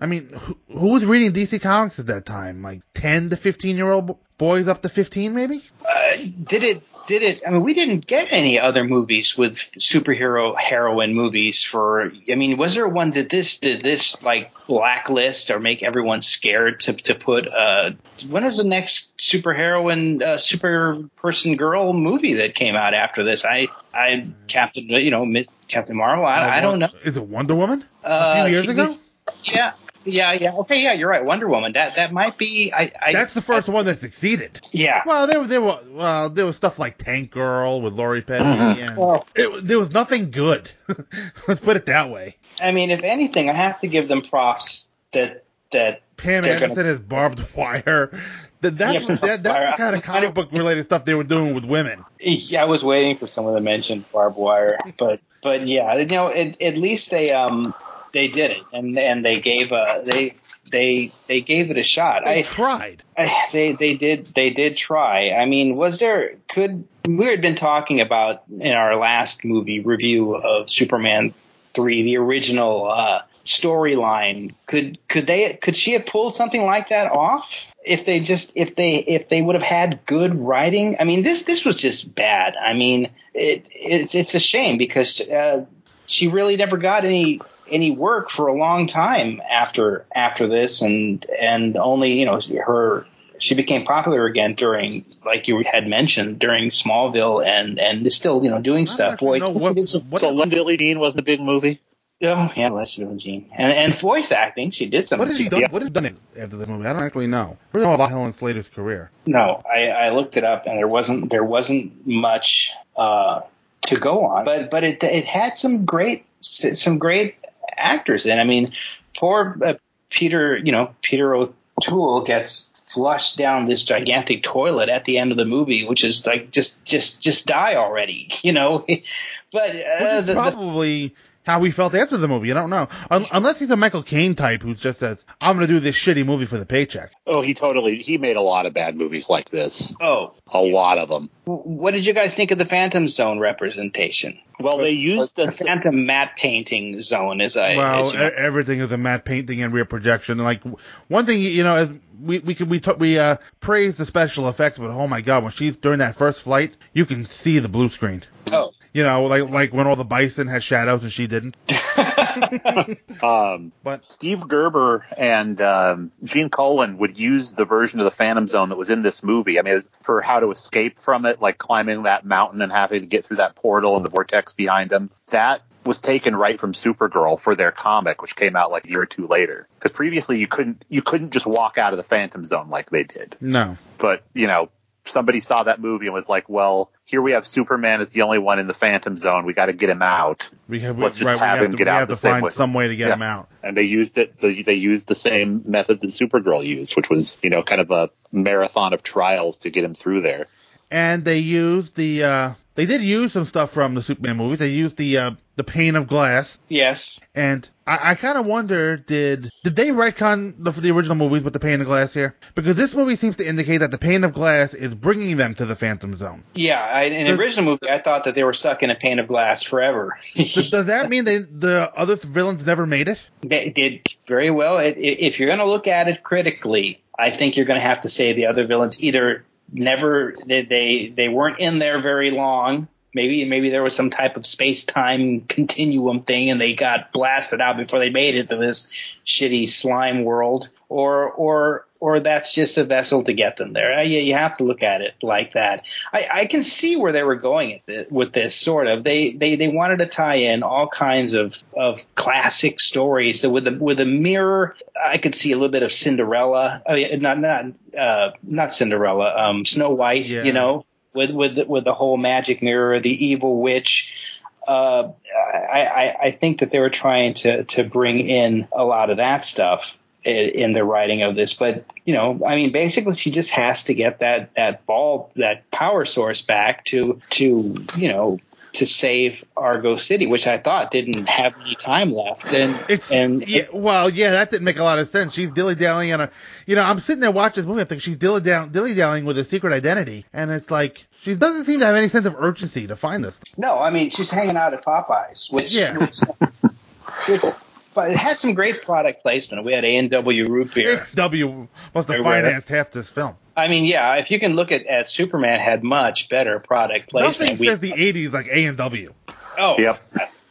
I mean, who, who was reading DC comics at that time? Like 10 to 15 year old boys up to 15, maybe? Uh, did it? Did it? I mean, we didn't get any other movies with superhero heroine movies for. I mean, was there one? that this? Did this like blacklist or make everyone scared to to put? Uh, when was the next superheroine, uh, super person girl movie that came out after this? I, I Captain, you know, Captain Marvel. I, I don't know. Is it Wonder Woman? Uh, a few years she- ago? Yeah. Yeah, yeah, okay, yeah, you're right. Wonder Woman. That that might be. I, I That's the first one that succeeded. Yeah. Well, there, there were well, there was stuff like Tank Girl with Lori Petty, Mhm. and Well- it, there was nothing good. Let's put it that way. I mean, if anything, I have to give them props that that Pam Anderson gonna- is Barb Wire. That, that's Yeah, that, that's the kind of comic book related stuff they were doing with women. Yeah, I was waiting for someone to mention Barb Wire, but but yeah, you know, at, at least they um they did it, and and they gave uh they they they gave it a shot. They I tried. I, they they did they did try. I mean, was there could we had been talking about in our last movie review of Superman three, the original uh, storyline. Could could they could she have pulled something like that off? If they just if they if they would have had good writing, I mean this this was just bad. I mean it it's it's a shame because uh, she really never got any any work for a long time after after this and and only you know her she became popular again during like you had mentioned during Smallville and and is still you know doing stuff. Boy, so Billie Jean wasn't a big movie. Oh yeah, Leslie Billie Jean and and voice acting. She did some. What did she done? What did she done after the movie? I don't actually know. I really know about Helen Slater's career. No, I, I looked it up and there wasn't there wasn't much uh, to go on, but but it it had some great some great actors in. I mean, poor uh, Peter, you know, Peter O'Toole gets flushed down this gigantic toilet at the end of the movie, which is like just just just die already, you know. but uh, the- the- probably how we felt after the movie. I don't know. Un- unless he's a Michael Caine type who just says, "I'm going to do this shitty movie for the paycheck." Oh, he totally he made a lot of bad movies like this. Oh, a lot of them. what did you guys think of the Phantom Zone representation? Well, they used the Phantom matte painting zone, as I well, as you know. everything is a matte painting and rear projection. Like one thing, you know, as we we could we t- we uh praise the special effects, but oh my god, when she's during that first flight, you can see the blue screen. Oh. You know, like like when all the bison had shadows and she didn't. Um, but Steve Gerber and um, Gene Colan would use the version of the Phantom Zone that was in this movie. I mean, for how to escape from it, like climbing that mountain and having to get through that portal and the vortex behind them. That was taken right from Supergirl for their comic, which came out like a year or two later. Because previously you couldn't you couldn't just walk out of the Phantom Zone like they did. No. But you know, somebody saw that movie and was like, well. Here we have Superman as the only one in the Phantom Zone. We got to get him out. We have, Let's just right, we have have him to, get we out have the to same find way. some way to get Yeah. him out. and they used it. The, they used the same method that Supergirl used, which was you know kind of a marathon of trials to get him through there. And they used the uh, they did use some stuff from the Superman movies. They used the uh, the pane of glass, Yes. and I, I kind of wonder did did they retcon the the original movies with the pane of glass here? Because this movie seems to indicate that the pane of glass is bringing them to the Phantom Zone. Yeah, I, in the original movie, I thought that they were stuck in a pane of glass forever. Does, does that mean they the other villains never made it? They did very well. It, it, if you're going to look at it critically, I think you're going to have to say the other villains either never they they, they weren't in there very long. Maybe maybe there was some type of space time continuum thing, and they got blasted out before they made it to this shitty slime world, or or or that's just a vessel to get them there. Uh, yeah, you have to look at it like that. I, I can see where they were going this, with this sort of. They, they they wanted to tie in all kinds of, of classic stories. So with the with a mirror, I could see a little bit of Cinderella. Oh, yeah, not not uh, not Cinderella. Um, Snow White. Yeah. You know, with with with the whole magic mirror, the evil witch. Uh, I, I, I think that they were trying to, to bring in a lot of that stuff i- in the writing of this. But, you know, I mean, basically she just has to get that, that ball, that power source back to, to, you know, to save Argo City, which I thought didn't have any time left. And, It's and yeah, well, yeah, that didn't make a lot of sense. She's dilly dallying on a, you know, I'm sitting there watching this movie. I think she's dilly dilly dallying with a secret identity, and it's like she doesn't seem to have any sense of urgency to find this. No, I mean she's hanging out at Popeyes, which, Yeah. which it's, but it had some great product placement. We had A and W root beer. W must have Everywhere. financed half this film. I mean, yeah, if you can look at, at Superman, had much better product placement. Nothing We- says the '80s like A and W. oh, Yep.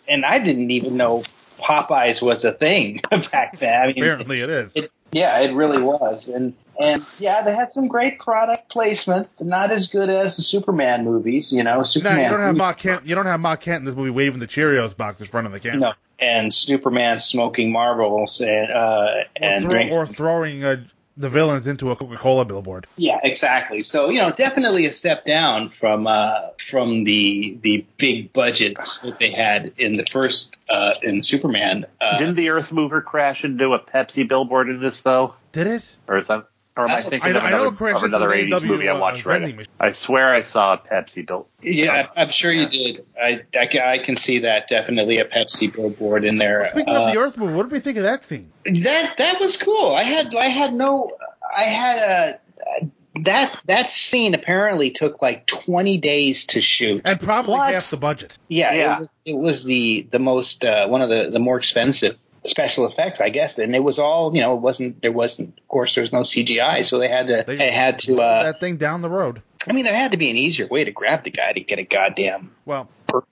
and I didn't even know Popeyes was a thing back then. I mean, Apparently, it is. it, yeah, it really was, and and yeah, they had some great product placement, but not as good as the Superman movies. You know, No, Superman. you don't have Mark Kent. You don't have Mark Kent in this movie waving the Cheerios box in front of the camera. no, and Superman smoking marbles and uh, Or, and throw, or throwing uh, the villains into a Coca-Cola billboard. Yeah, exactly. So you know, definitely a step down from uh, from the the big budgets that they had in the first uh, in Superman. Uh, Didn't the Earth Mover crash into a Pepsi billboard in this though? Did it? Or is that? Or am I I- thinking I know- of I know another, of another 80s the movie I watched uh, right? vending. I swear I saw a Pepsi bill. yeah, I'm sure you did. I, I, ca- I can see that definitely a Pepsi billboard in there. Speaking Uh, of the Earth Mover, what did we think of that scene? that that was cool. I had I had no I had a that that scene apparently took like 20 days to shoot. And probably What? half the budget. Yeah, Yeah. It, was, it was the the most uh, one of the the more expensive special effects, I guess. And it was all you know. It wasn't there wasn't of course there was no CGI, so they had to They- they, had to. Uh, that thing down the road. I mean, there had to be an easier way to grab the guy to get a goddamn Well,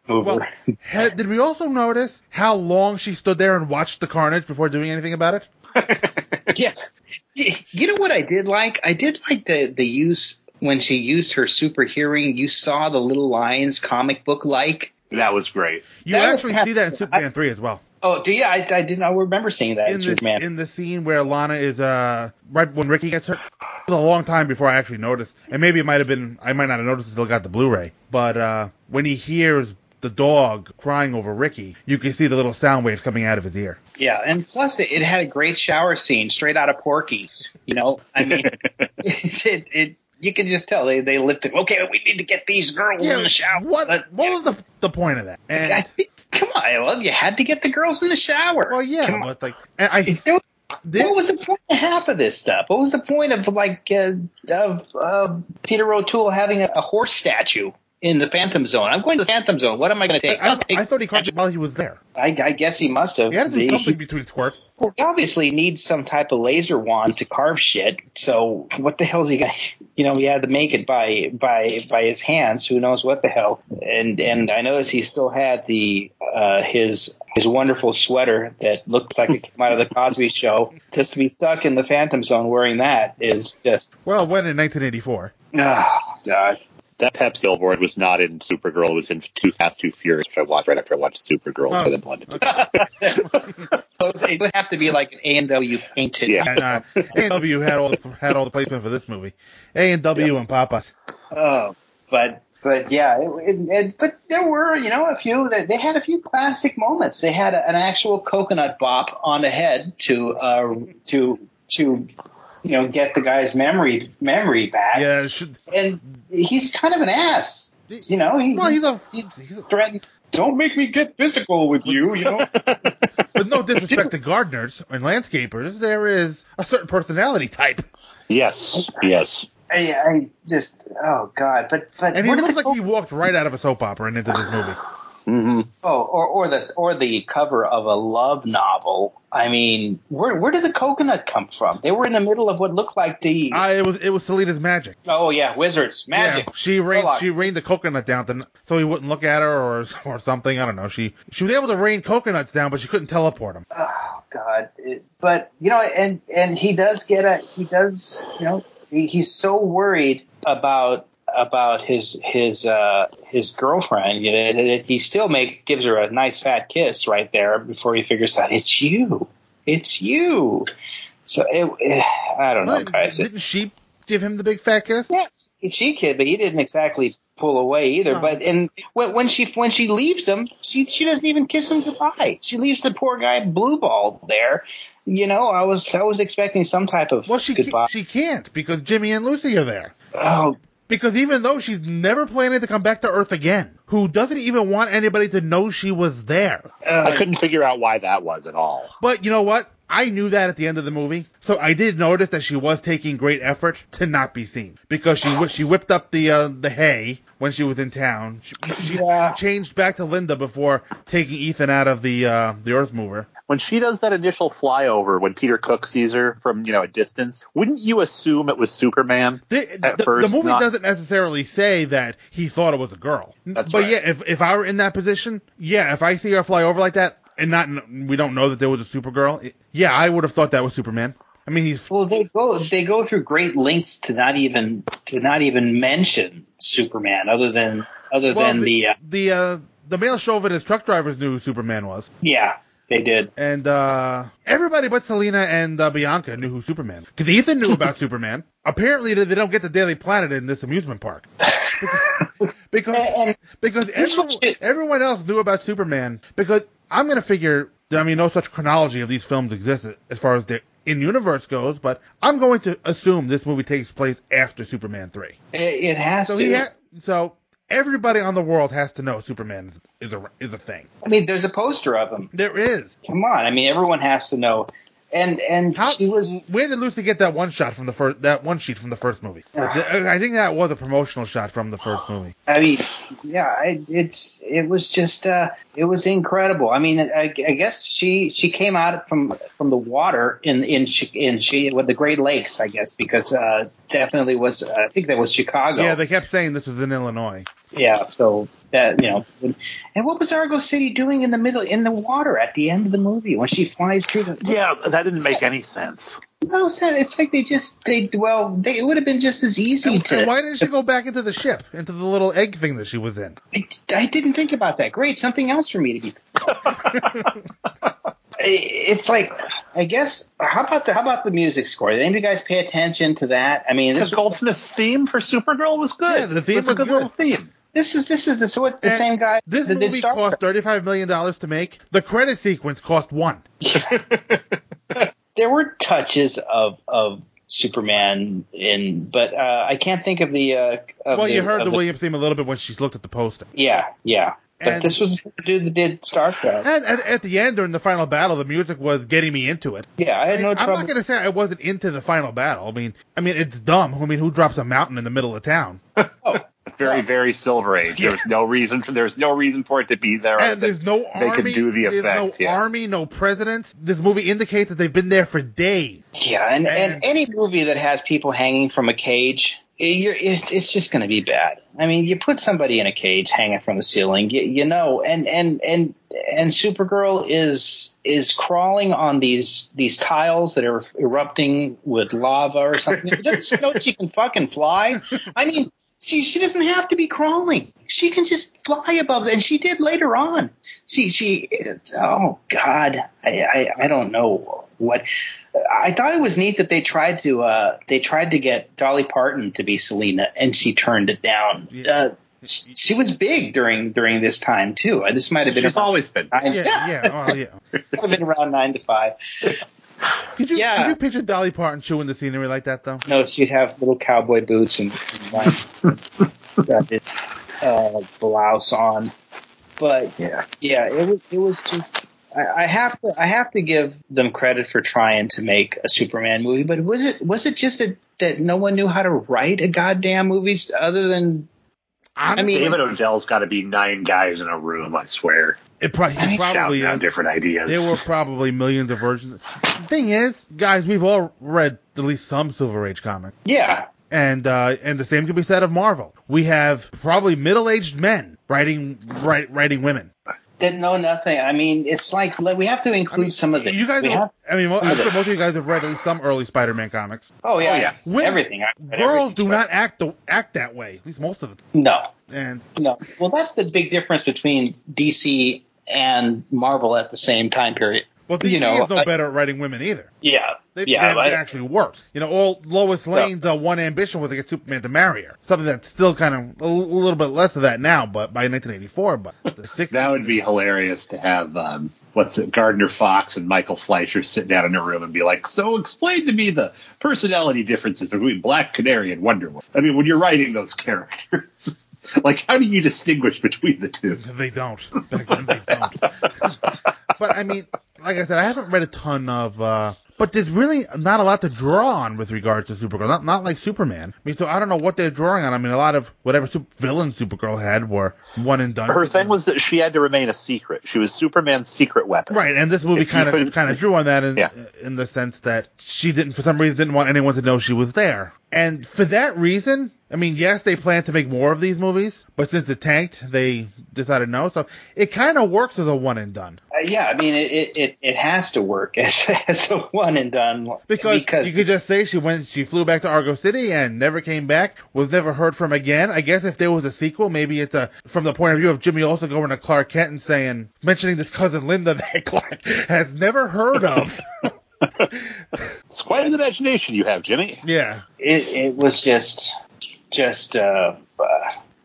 well, had, did we also notice how long she stood there and watched the carnage before doing anything about it? yeah. You know what I did like? I did like the the use when she used her super hearing. You saw the little lines comic book like. That was great. You That actually see that in Superman 3 as well. Oh, do you? I, I didn't. I remember seeing that in, In this, Superman. in the scene where Lana is uh right when Ricky gets hurt. It was a long time before I actually noticed, and maybe it might have been I might not have noticed until I got the Blu-ray. But uh when he hears the dog crying over Ricky, you can see the little sound waves coming out of his ear. Yeah, and plus it, it had a great shower scene straight out of Porky's. You know, I mean, it, it, it you can just tell they they lifted. Okay, we need to get these girls in the shower. What But, what was the the point of that? And I think- come on, well, you had to get the girls in the shower. well, yeah, Come on. like I was- what was the point of half of this stuff? What was the point of like uh, of uh, Peter O'Toole having a, a horse statue in the Phantom Zone? I'm going to the Phantom Zone. What am I going to take? I, I'll take- I thought he caught it while he was there. I, I guess he must have. He had to do The- something between squirts. Well, he obviously needs some type of laser wand to carve shit. So what the hell's he got? You know, he had to make it by by by his hands. Who knows what the hell? And and I noticed he still had the uh, his his wonderful sweater that looked like it came out of the Cosby Show. Just to be stuck in the Phantom Zone wearing that is just Well, when in 1984. oh god. That Pepsi billboard was not in Supergirl. It was in Too Fast, Too Furious, which I watched right after I watched Supergirl. Oh, so they blended together. it would have to be like an A and W painted. Yeah. Uh, A&W had all the, had all the placement for this movie. A&W and Popeyes. Oh, but but yeah, it, it, it, but there were you know a few that they had a few classic moments. They had a, an actual coconut bop on the head to uh to to you know, get the guy's memory memory back. Yeah, should, and he's kind of an ass. You know, he, well, he's a, he's a threatened. Don't make me get physical with you. You know. With no disrespect to gardeners and landscapers, there is a certain personality type. Yes, yes. I, I just, oh god, but but And he where looks like he walked right out of a soap opera and into this movie. Mm-hmm. Oh, or or the or the cover of a love novel. I mean, where where did the coconut come from? They were in the middle of what looked like the. Uh, it was it was Selena's magic. oh yeah, wizards magic. Yeah, she rained she rained the coconut down to, so he wouldn't look at her or or something. I don't know. She she was able to rain coconuts down, but she couldn't teleport them. Oh God! It- but you know, and and he does get a he does you know he, he's so worried about about his his uh his girlfriend you know that he still make gives her a nice fat kiss right there before he figures out it's you it's you so it, eh, I don't know But guys Didn't she give him the big fat kiss? Yeah, she kid, but he didn't exactly pull away either. No. But and when, when she when she leaves him, she she doesn't even kiss him goodbye. She leaves the poor guy blue ball there. You know, I was I was expecting some type of Well, she goodbye. she can't because Jimmy and Lucy are there. oh, Because even though she's never planning to come back to Earth again, who doesn't even want anybody to know she was there. I couldn't figure out why that was at all. But you know what? I knew that at the end of the movie, so I did notice that she was taking great effort to not be seen because she she whipped up the uh, the hay when she was in town. She, she Yeah. changed back to Linda before taking Ethan out of the uh, the Earth Mover. When she does that initial flyover, when Peter Cook sees her from you know a distance, wouldn't you assume it was Superman The, at the, first? the movie not- doesn't necessarily say that he thought it was a girl. That's but right. yeah, if if I were in that position, yeah, if I see her fly over like that and not we don't know that there was a Supergirl, it- yeah, I would have thought that was Superman. I mean, he's well, they go they go through great lengths to not even to not even mention Superman, other than other well, than the, uh, the uh, the male chauvinist truck drivers knew who Superman was. yeah they did. And uh, everybody but Selena and uh, Bianca knew who Superman. Because Ethan knew about Superman. Apparently, they don't get the Daily Planet in this amusement park. because And- because everyone, everyone else knew about Superman. Because I'm gonna figure. I mean, no such chronology of these films exists as far as the in universe goes. But I'm going to assume this movie takes place after Superman three. It, has So to. ha- so everybody on the world has to know Superman is, is a is a thing. I mean, there's a poster of him. There is. Come on, I mean, everyone has to know. And and How, she was where did Lucy get that one shot from the first that one sheet from the first movie? I think that was a promotional shot from the first movie. I mean, yeah, I, it's it was just uh, it was incredible. I mean, I, I guess she she came out from from the water in in in she with the Great Lakes, I guess, because uh, definitely was I think that was Chicago. Yeah, they kept saying this was in Illinois. Yeah, so that you know, and what was Argo City doing in the middle in the water at the end of the movie when she flies through the? Yeah, that didn't make any sense. No, it's not- it's like they just they well they it would have been just as easy And, to. and why didn't she go back into the ship, into the little egg thing that she was in? I, I didn't think about that. Great, something else for me to be. it's like I guess how about the how about the music score? Did any of you guys pay attention to that? I mean, this Because Goldsmith's theme for Supergirl was good. Yeah, the theme It was a good, good. little theme. This is this is the, so what the same guy This that did movie Star cost thirty-five million dollars to make. The credit sequence cost one. there were touches of of Superman in, but uh, I can't think of the. Uh, of well, the, you heard of the Williams theme a little bit when she looked at the poster. Yeah, yeah. But And- this was the dude that did Star Trek. And at, at the end, during the final battle, the music was getting me into it. Yeah, I had no I'm trouble. not gonna say I wasn't into the final battle. I mean, I mean it's dumb. I mean, who drops a mountain in the middle of town? Very, very Silver Age. There's no reason for there's no reason for it to be there. And there's no they army. can do the there's no yeah. army, no presidents. This movie indicates that they've been there for days. Yeah, and, and any movie that has people hanging from a cage, you're, it's, it's just going to be bad. I mean, you put somebody in a cage hanging from the ceiling, you, you know, and and and and Supergirl is is crawling on these these tiles that are erupting with lava or something. Doesn't know she can fucking fly. I mean. She she doesn't have to be crawling. She can just fly above, and she did later on. She she oh god, I I, I don't know what. I thought it was neat that they tried to uh they tried to get Dolly Parton to be Selena, and she turned it down. Uh, she she was big during during this time too. Uh, This might have been She's around always been. nine, Yeah, yeah, well, yeah. might have been around nine to five. Could you Yeah. could you picture Dolly Parton chewing the scenery like that though? No, she'd have little cowboy boots and, and like, uh, blouse on. But yeah, yeah, it was it was just. I I have to I have to give them credit for trying to make a Superman movie, but was it was it just that, that no one knew how to write a goddamn movie other than I mean David Odell's got to be nine guys in a room. I swear. It probably, he probably shouting out is. different ideas. There were probably millions of versions. The thing is, guys, we've all read at least some Silver Age comic. Yeah. And uh, and the same can be said of Marvel. We have probably middle-aged men writing write, writing women. didn't know nothing. I mean, it's like like, we have to include some of the You guys, have- I mean, mo- I'm sure most of you guys have read at least some early Spider-Man comics. Oh yeah, yeah. Women- everything. Girls everything. do not act the, act that way. At least most of them. No, and no. Well, that's the big difference between DC and Marvel at the same time period. well, DC you know, is no I- better at writing women either. Yeah, They, yeah. they, I- actually works. You know, all Lois Lane's uh, one ambition was to get Superman to marry her. Something that's still kind of a, l- little bit less of that now, but by 1984, but the 60s. That would be hilarious to have um, what's it, Gardner Fox and Michael Fleischer sit down in a room and be like, "So explain to me the personality differences between Black Canary and Wonder Woman." I mean, when you're writing those characters, like how do you distinguish between the two? They don't. Back then they don't. but I mean, like I said, I haven't read a ton of. uh but there's really not a lot to draw on with regards to Supergirl. Not not like Superman. I mean, so I don't know what they're drawing on. I mean, a lot of whatever super villain Supergirl had were one and done. Her thing was that she had to remain a secret. She was Superman's secret weapon. Right, and this movie If kind of couldn't- kind of drew on that in Yeah. in the sense that she didn't, for some reason, didn't want anyone to know she was there. And for that reason, I mean, yes, they plan to make more of these movies, but since it tanked, they decided no. So it kind of works as a one and done Uh, yeah, I mean, it, it, it, it has to work as, as a one and done. because, because you could just say she went, she flew back to Argo City and never came back, was never heard from again. I guess if there was a sequel, maybe it's a from the point of view of Jimmy also going to Clark Kent and saying, mentioning this cousin Linda that Clark has never heard of. It's quite an imagination you have, Jimmy. yeah. it, it was just just uh, uh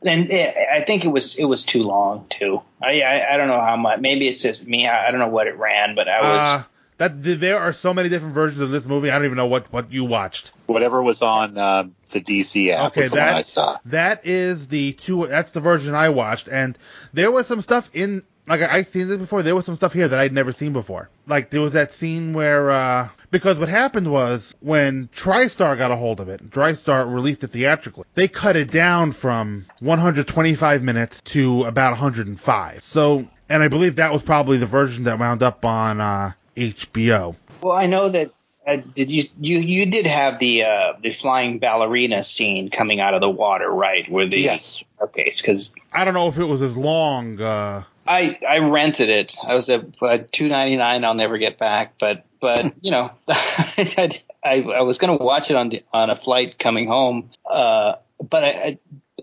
and it, I think it was it was too long too. I, I I don't know how much. Maybe it's just me. I, I don't know what it ran, but I was. Uh, that there are so many different versions of this movie. I don't even know what what you watched. Whatever was on um, the DC app Okay, was the one I that saw. that is the two. That's the version I watched, and there was some stuff in. Like I, I've seen this before. There was some stuff here that I'd never seen before. Like there was that scene where uh because what happened was when TriStar got a hold of it, TriStar released it theatrically. They cut it down from 125 minutes to about 105. So, and I believe that was probably the version that wound up on uh HBO. Well, I know that. Uh, did you you you did have the uh, the flying ballerina scene coming out of the water, right? Where the Yes. Okay, because I don't know if it was as long. uh I I rented it. I was at uh, two ninety nine. I'll never get back. But but you know, I, I I was gonna watch it on the, on a flight coming home. Uh, but I, I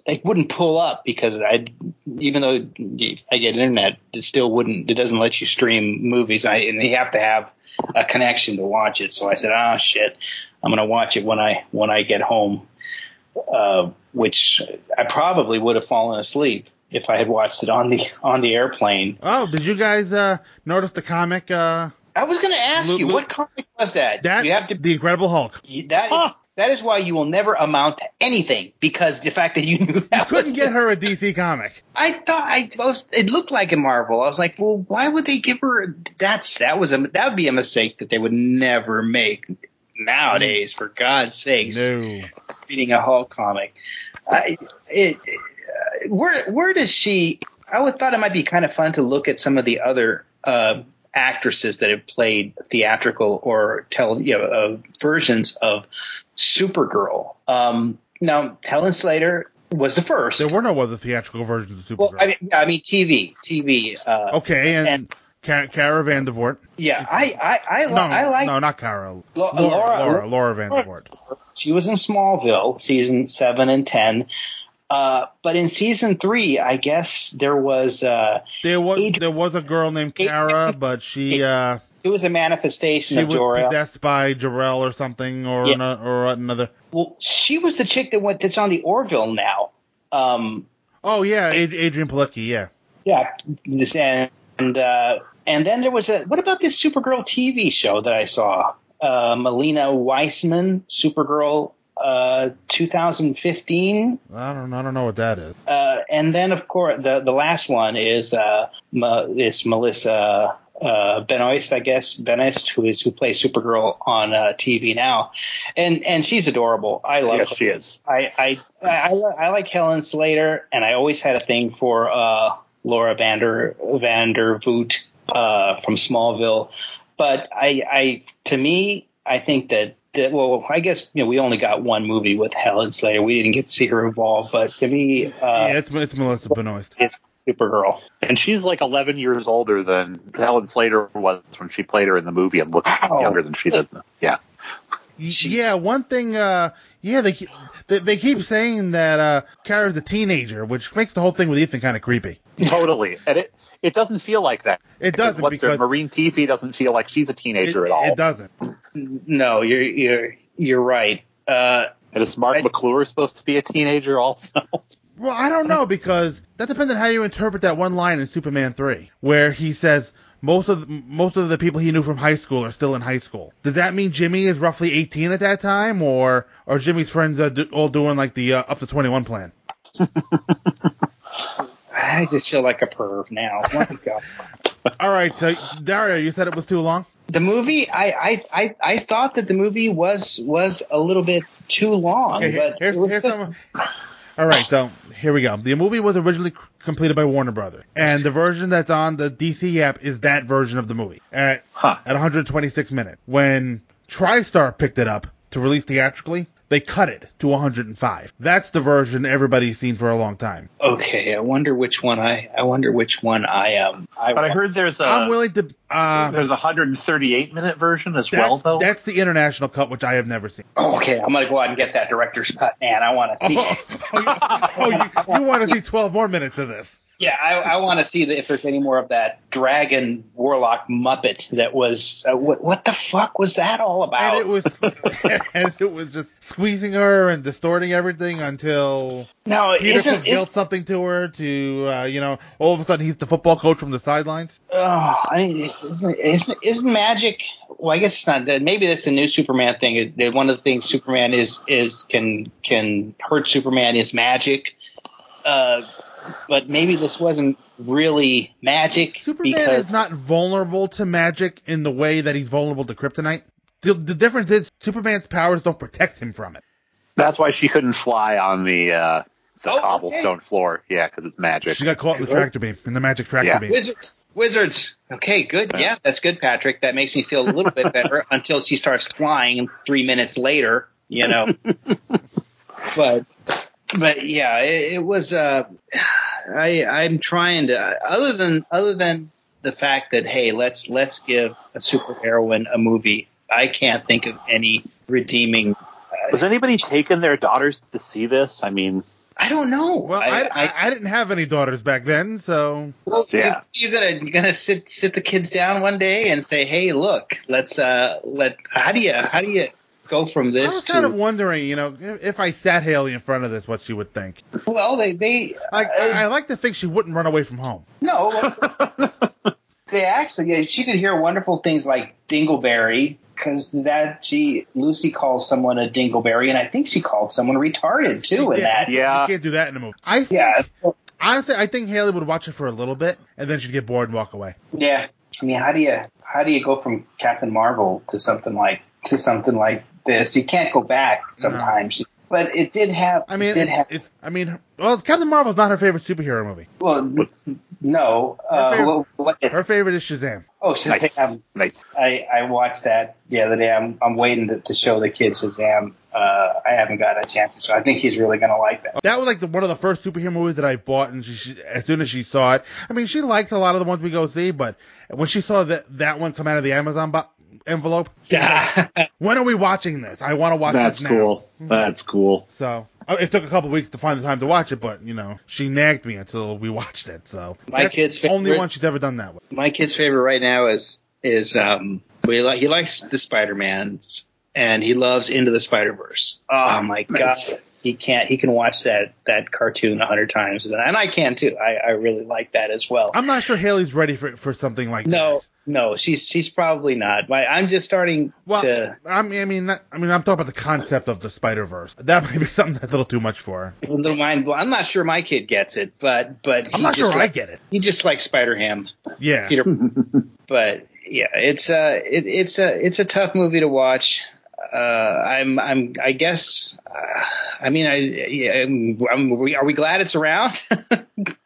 I wouldn't pull up because I even though I get internet, it still wouldn't. It doesn't let you stream movies. I and you have to have a connection to watch it. So I said, ah shit, I'm gonna watch it when I when I get home. Uh, which I probably would have fallen asleep if I had watched it on the on the airplane. Oh, did you guys uh notice the comic? uh I was going to ask Look- you, look- what comic was that? That you have to the Incredible Hulk. that. That is why you will never amount to anything because the fact that you knew that Couldn't was get her a DC comic. I thought I was. It looked like a Marvel. I was like, well, why would they give her? That's that was a that would be a mistake that they would never make nowadays. For God's sakes, No. reading a Hulk comic. I it, uh, where where does she? I would thought it might be kind of fun to look at some of the other uh, actresses that have played theatrical or tele you know, uh, versions of Supergirl. Um, now Helen Slater was the first. There were no other theatrical versions of Supergirl. Well, I mean, I mean TV, TV. Uh, okay, and, Ca- Cara Vandervoort. yeah, I, I, I, No, I like no, not Cara. Laura, Laura- Laura, Laura Vandervoort. She was in Smallville, season seven and ten. Uh, but in season three, I guess there was uh, There was there was a girl named Cara, but she uh it was a manifestation she of was Jor-El. possessed by Jor-El or something or Yeah. or another. Well, she was the chick that went that's on the Orville now. Um, Oh yeah, Ad- Adrianne Palicki. Yeah. yeah, this and uh, and then there was a what about this Supergirl TV show that I saw? uh, Malina Weissman, Supergirl, uh, 2015. I don't I don't know what that is. Uh, and then of course the the last one is uh, Ma- is Melissa uh, Benoist, I guess Benoist, who is who plays Supergirl on uh, TV now, and and she's adorable. I love Yes, her. she is. I I I, I like Helen Slater, and I always had a thing for uh, Laura Vander Vandervoort uh, from Smallville. But I, I to me, I think that, that well, I guess you know we only got one movie with Helen Slater. We didn't get to see her involved, but to me, uh, yeah, it's it's Melissa Benoist. it's Supergirl. And she's like 11 years older than Helen Slater was when she played her in the movie and looks Wow. younger than she does now. Yeah. Y- Yeah, one thing. Uh, yeah, they they, they keep saying that uh, Kara's a teenager, which makes the whole thing with Ethan kind of creepy. Totally. And it, it doesn't feel like that. It Because doesn't what's her- because Maureen Teefy doesn't feel like she's a teenager it, at all. it doesn't. No, you're you're you're right. Uh, And is Marc McClure supposed to be a teenager also? Well, I don't know because that depends on how you interpret that one line in Superman three, where he says most of the, most of the people he knew from high school are still in high school. Does that mean Jimmy is roughly 18 at that time, or are Jimmy's friends uh, do, all doing like the uh, up to 21 plan? I just feel like a perv now. My God. All right, so Dario, you said it was too long. The movie, I, I, I, I thought that the movie was was a little bit too long, Okay, but here's, here's still- some. All right, so here we go. The movie was originally c- completed by Warner Brothers, and the version that's on the DC app is that version of the movie at at 126 minutes. When TriStar picked it up to release theatrically, they cut it to 105. That's the version everybody's seen for a long time. okay. I wonder which one I, I wonder which one I um. I, But I heard there's a I'm willing to. Uh, there's a 138 minute version as well though. that's the international cut, which I have never seen. okay, I'm gonna go out and get that director's cut, man. I want to see. Oh, you, you want to see 12 more minutes of this? Yeah, I, I want to see the, if there's any more of that dragon warlock muppet that was. Uh, what, what the fuck was that all about? And it was, and it was just squeezing her and distorting everything until No, Peter isn't- built something to her to, uh, you know, all of a sudden he's the football coach from the sidelines. Oh, I, isn't, isn't isn't magic? Well, I guess it's not. Maybe that's a new Superman thing. That One of the things Superman is is can can hurt Superman is magic. Uh, but maybe this wasn't really magic Superman because is not vulnerable to magic in the way that he's vulnerable to kryptonite. The, the difference is Superman's powers don't protect him from it. That's why she couldn't fly on the uh, the Oh, cobblestone floor. Yeah, because it's magic. She got caught in the tractor beam, in the magic tractor Yeah. beam. wizards. Wizards. Okay, good. Yeah, that's good, Patrick. That makes me feel a little bit better until she starts flying three minutes later. You know. but but yeah, it, it was. Uh, I I'm trying to other than other than the fact that hey, let's let's give a superheroine a movie. I can't think of any redeeming. Has anybody taken their daughters to see this? I mean, I don't know. Well, I, I, I didn't have any daughters back then, so Well, Yeah. you, you gotta you gotta sit sit the kids down one day and say, hey, look, let's uh let how do you how do you go from this. I was to kind of wondering, you know, if, if I sat Haley in front of this, what she would think. well they they Like, uh, I, I like to think she wouldn't run away from home. no they actually she could hear wonderful things like dingleberry because that she Lucy calls someone a dingleberry and I think she called someone retarded too in that yeah, You can't do that in a movie. I think, yeah honestly, I think Haley would watch it for a little bit, and then she'd get bored and walk away. yeah I mean how do you how do you go from Captain Marvel to something like to something like this you can't go back sometimes but it did have I mean, it did have it's I mean, well, Captain Marvel's not her favorite superhero movie. Well, no. Her Uh, favorite- what, what, Her favorite is Shazam. oh, Shazam. nice. I, I watched that the other day. I'm, I'm waiting to, to show the kids Shazam. Uh, I haven't got a chance to show. I think he's really going to like that. That was like the, one of the first superhero movies that I bought, and she, she, as soon as she saw it, I mean, she likes a lot of the ones we go see, but when she saw that that one come out of the Amazon bo- envelope, she was like, when are we watching this? I want to watch That's this now. cool. That's cool. So uh, it took a couple weeks to find the time to watch it, but you know, she nagged me until we watched it. So My that's kid's the only one she's ever done that with. My kid's favorite right now is is um we like he likes the Spider Mans and he loves Into the Spider Verse. Oh my Nice. god. He can't. He can watch that that cartoon a hundred times, and I can too. I, I really like that as well. I'm not sure Haley's ready for for something like No, no, she's she's probably not. My, I'm just starting Well, to. I mean, I mean, I mean, I'm talking about the concept of the Spider Verse. That might be something that's a little too much for her. A little mind. I'm not sure my kid gets it, but but I'm he not just sure I get it. He just likes Spider Ham. Yeah. Peter. but yeah, it's a it, it's a it's a tough movie to watch. Uh, I'm I'm I guess uh, I mean I yeah, I'm, I'm, are we- are we glad it's around?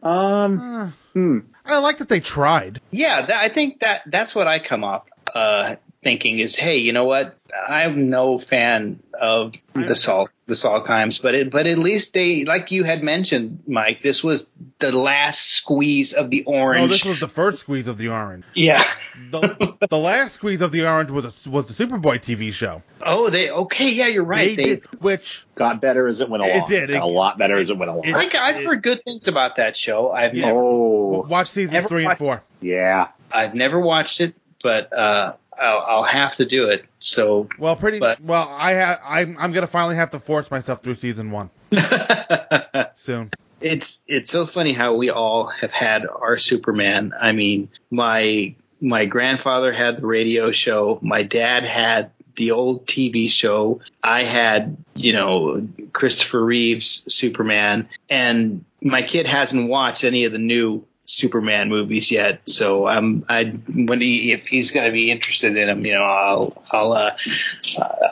Um, hmm. I like that they tried. yeah, that, I think that that's what I come up uh, thinking is, hey, you know what? I'm no fan of the Saul the Salkinds, but it but at least they like you had mentioned, Mike. This was the last squeeze of the orange. No, this was the first squeeze of the orange. yeah. The, the last squeeze of the orange was a, was the Superboy TV show. Oh, they okay. Yeah, you're right. They did, which got better as it went It along. did. It- Got a lot better as it went along. I, I've heard good things about that show. I've Yeah. never, oh, watch seasons Never three and four. yeah. I've never watched it, but uh, I'll, I'll have to do it. So Well, pretty But- well. I ha- I'm I'm gonna finally have to force myself through season one soon. it's it's so funny how we all have had our Superman. I mean, my my grandfather had the radio show. My dad had the old TV show. I had, you know, Christopher Reeves Superman, and my kid hasn't watched any of the new Superman movies yet. So I'm I when he if he's going to be interested in them, you know, I'll I'll uh,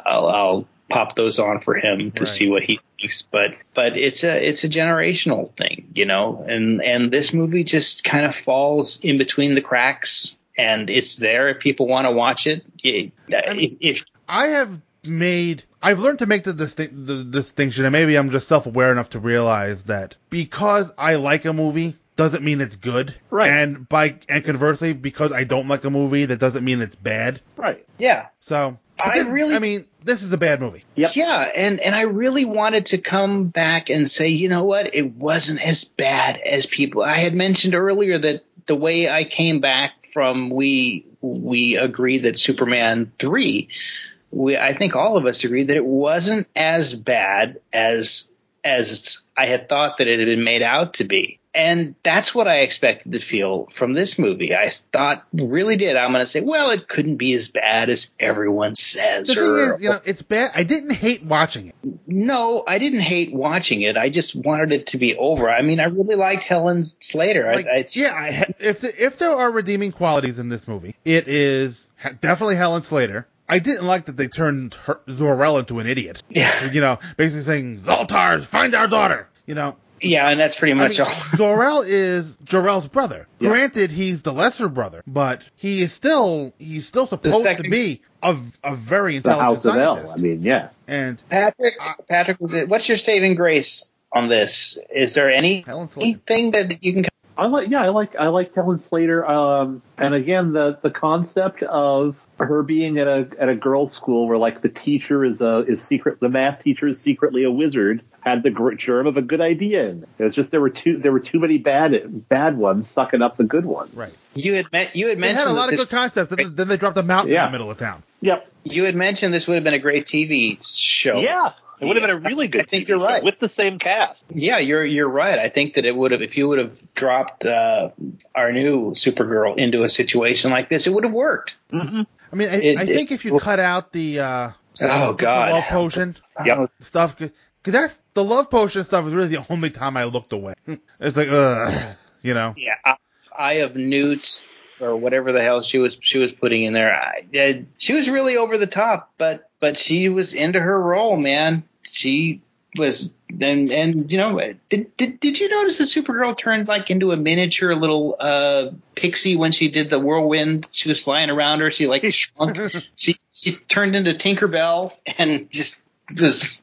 I'll, I'll pop those on for him to Right. see what he thinks. But but it's a it's a generational thing, you know, and and this movie just kind of falls in between the cracks. And it's there if people want to watch it. It- if, if I have made I've learned to make the, distinct, the distinction, and maybe I'm just self-aware enough to realize that because I like a movie doesn't mean it's good, Right. And by and conversely, because I don't like a movie, that doesn't mean it's bad. Right. yeah, So I really- I mean, this is a bad movie. Yep. Yeah, and and I really wanted to come back and say, you know what, it wasn't as bad as people. I had mentioned earlier that the way I came back from we we agreed that Superman three, we I think all of us agreed that it wasn't as bad as as I had thought that it had been made out to be. And that's what I expected to feel from this movie. I thought, really did. I'm going to say, well, it couldn't be as bad as everyone says. The thing or- is, you know, it's bad. I didn't hate watching it. no, I didn't hate watching it. I just wanted it to be over. I mean, I really liked Helen Slater. Like, I, I, yeah, I, if the, if there are redeeming qualities in this movie, it is definitely Helen Slater. I didn't like that they turned her, into an idiot. Yeah. You know, basically saying, Zaltar's, find our daughter. You know, yeah, and that's pretty I much mean, all. Zor-El is Jor-El's brother. Yeah. Granted, he's the lesser brother, but he is still he's still supposed to be a, a very intelligent The intelligent House of El. scientist. I mean, yeah. and Patrick, Patrick, what's your saving grace on this? Is there any Helen anything that you can? I like, yeah, I like, I like Helen Slater. Um, and again, the the concept of her being at a at a girls' school where like the teacher is a is secret, the math teacher is secretly a wizard, had the germ of a good idea. in it. It was just there were too there were too many bad bad ones sucking up the good ones. right, You had met, you had they mentioned had a lot of this, good concepts. Then, then they dropped a mountain in the middle of town. Yep. you had mentioned this would have been a great TV show. Yeah. It would have been a really good. I think TV you're right. with the same cast. Yeah, you're you're right. I think that it would have if you would have dropped uh, our new Supergirl into a situation like this, it would have worked. Mm-hmm. I mean, I, It- I think it- if you cut out the uh, Oh, god the God. love potion Yep. stuff, because that's the love potion stuff is really the only time I looked away. It's like, ugh, you know. Yeah, I- Eye of Newt or whatever the hell she was she was putting in there. I, I, she was really over the top, but but she was into her role, man. She was and and you know did did, did you notice that Supergirl turned like into a miniature little uh pixie when she did the whirlwind? She was flying around her. She like shrunk. she she turned into Tinkerbell and just was.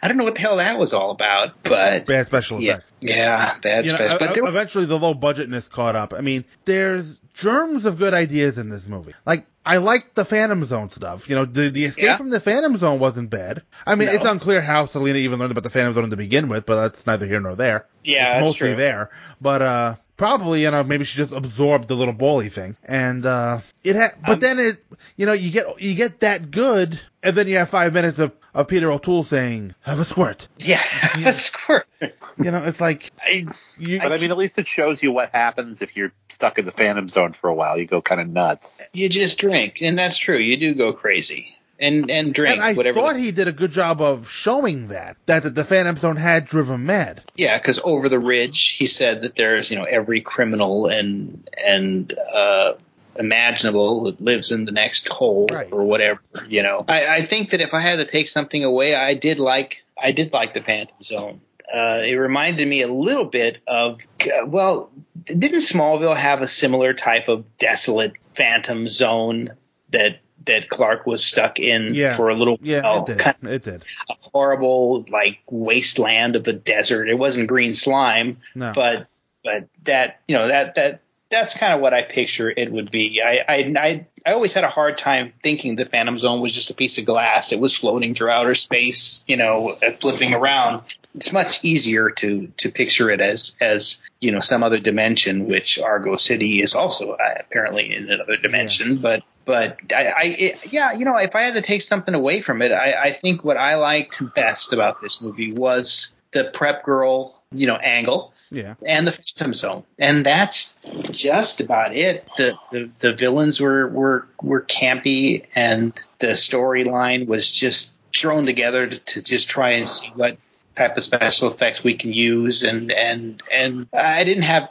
I don't know what the hell that was all about, but Bad special yeah, effects. yeah, bad You special. e- But were eventually the low budgetness caught up. I mean, there's germs of good ideas in this movie. Like, I like the Phantom Zone stuff. You know, the the escape Yeah. from the Phantom Zone wasn't bad. I mean, No. it's unclear how Selena even learned about the Phantom Zone to begin with, but that's neither here nor there. Yeah, it's mostly true. there. But uh, probably you know maybe she just absorbed the little bally thing, and uh, it had. But then it, you know, you get you get that good, and then you have five minutes of of Peter O'Toole saying, "Have a squirt." Yeah, have a squirt. You know, it's like I, you, But I mean, at least it shows you what happens if you're stuck in the Phantom Zone for a while. You go kind of nuts. you just drink, and that's true. You do go crazy, and and drink and I whatever. thought the- he did a good job of showing that that the, the Phantom Zone had driven mad. Yeah, because over the ridge, he said that there's you know every criminal and and uh, imaginable that lives in the next hole or whatever. You know, I, I think that if I had to take something away, I did like I did like the Phantom Zone. Uh, it reminded me a little bit of well, didn't Smallville have a similar type of desolate Phantom Zone that that Clark was stuck in Yeah. for a little Yeah, while? it did. Kind It did. a horrible like wasteland of a desert. It wasn't green slime, No. but but that you know that that that's kind of what I picture it would be. I I I, I always had a hard time thinking the Phantom Zone was just a piece of glass that was floating through outer space, you know, uh, flipping around. It's much easier to to picture it as as you know some other dimension, which Argo City is also uh, apparently in another dimension. But but I, I it, yeah, you know, if I had to take something away from it, I, I think what I liked best about this movie was the prep girl, you know, angle Yeah. and the Phantom Zone, and that's just about it. The the, the villains were were were campy, and the storyline was just thrown together to, to just try and see what type of special effects we can use, and and and I didn't have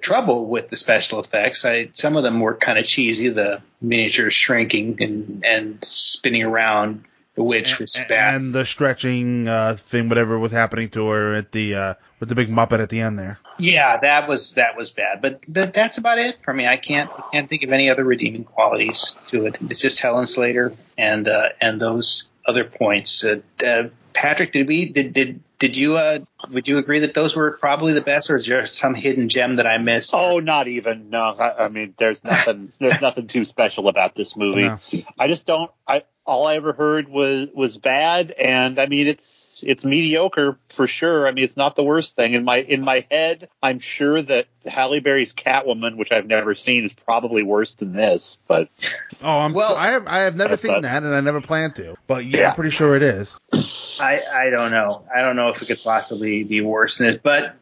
trouble with the special effects. I some of them were kind of cheesy. The miniatures shrinking and and spinning around. The witch was bad. And the stretching uh, thing, whatever was happening to her at the uh, with the big muppet at the end there. Yeah, that was that was bad, but but that's about it for me. I can't I can't think of any other redeeming qualities to it. It's just Helen Slater and uh, and those other points. Uh, uh, Patrick, did we did did did you uh would you agree that those were probably the best, or is there some hidden gem that I missed? Oh, not even. No, I, I mean, there's nothing. there's nothing too special about this movie. No. I just don't. I all I ever heard was was bad, and I mean, it's it's mediocre for sure. I mean, it's not the worst thing in my in my head. I'm sure that Halle Berry's Catwoman, which I've never seen, is probably worse than this. But Oh, I'm Well- I have I have never seen not- that, and I never plan to. But yeah, Yeah. I'm pretty sure it is. I, I don't know. I don't know if it could possibly be worse than it, but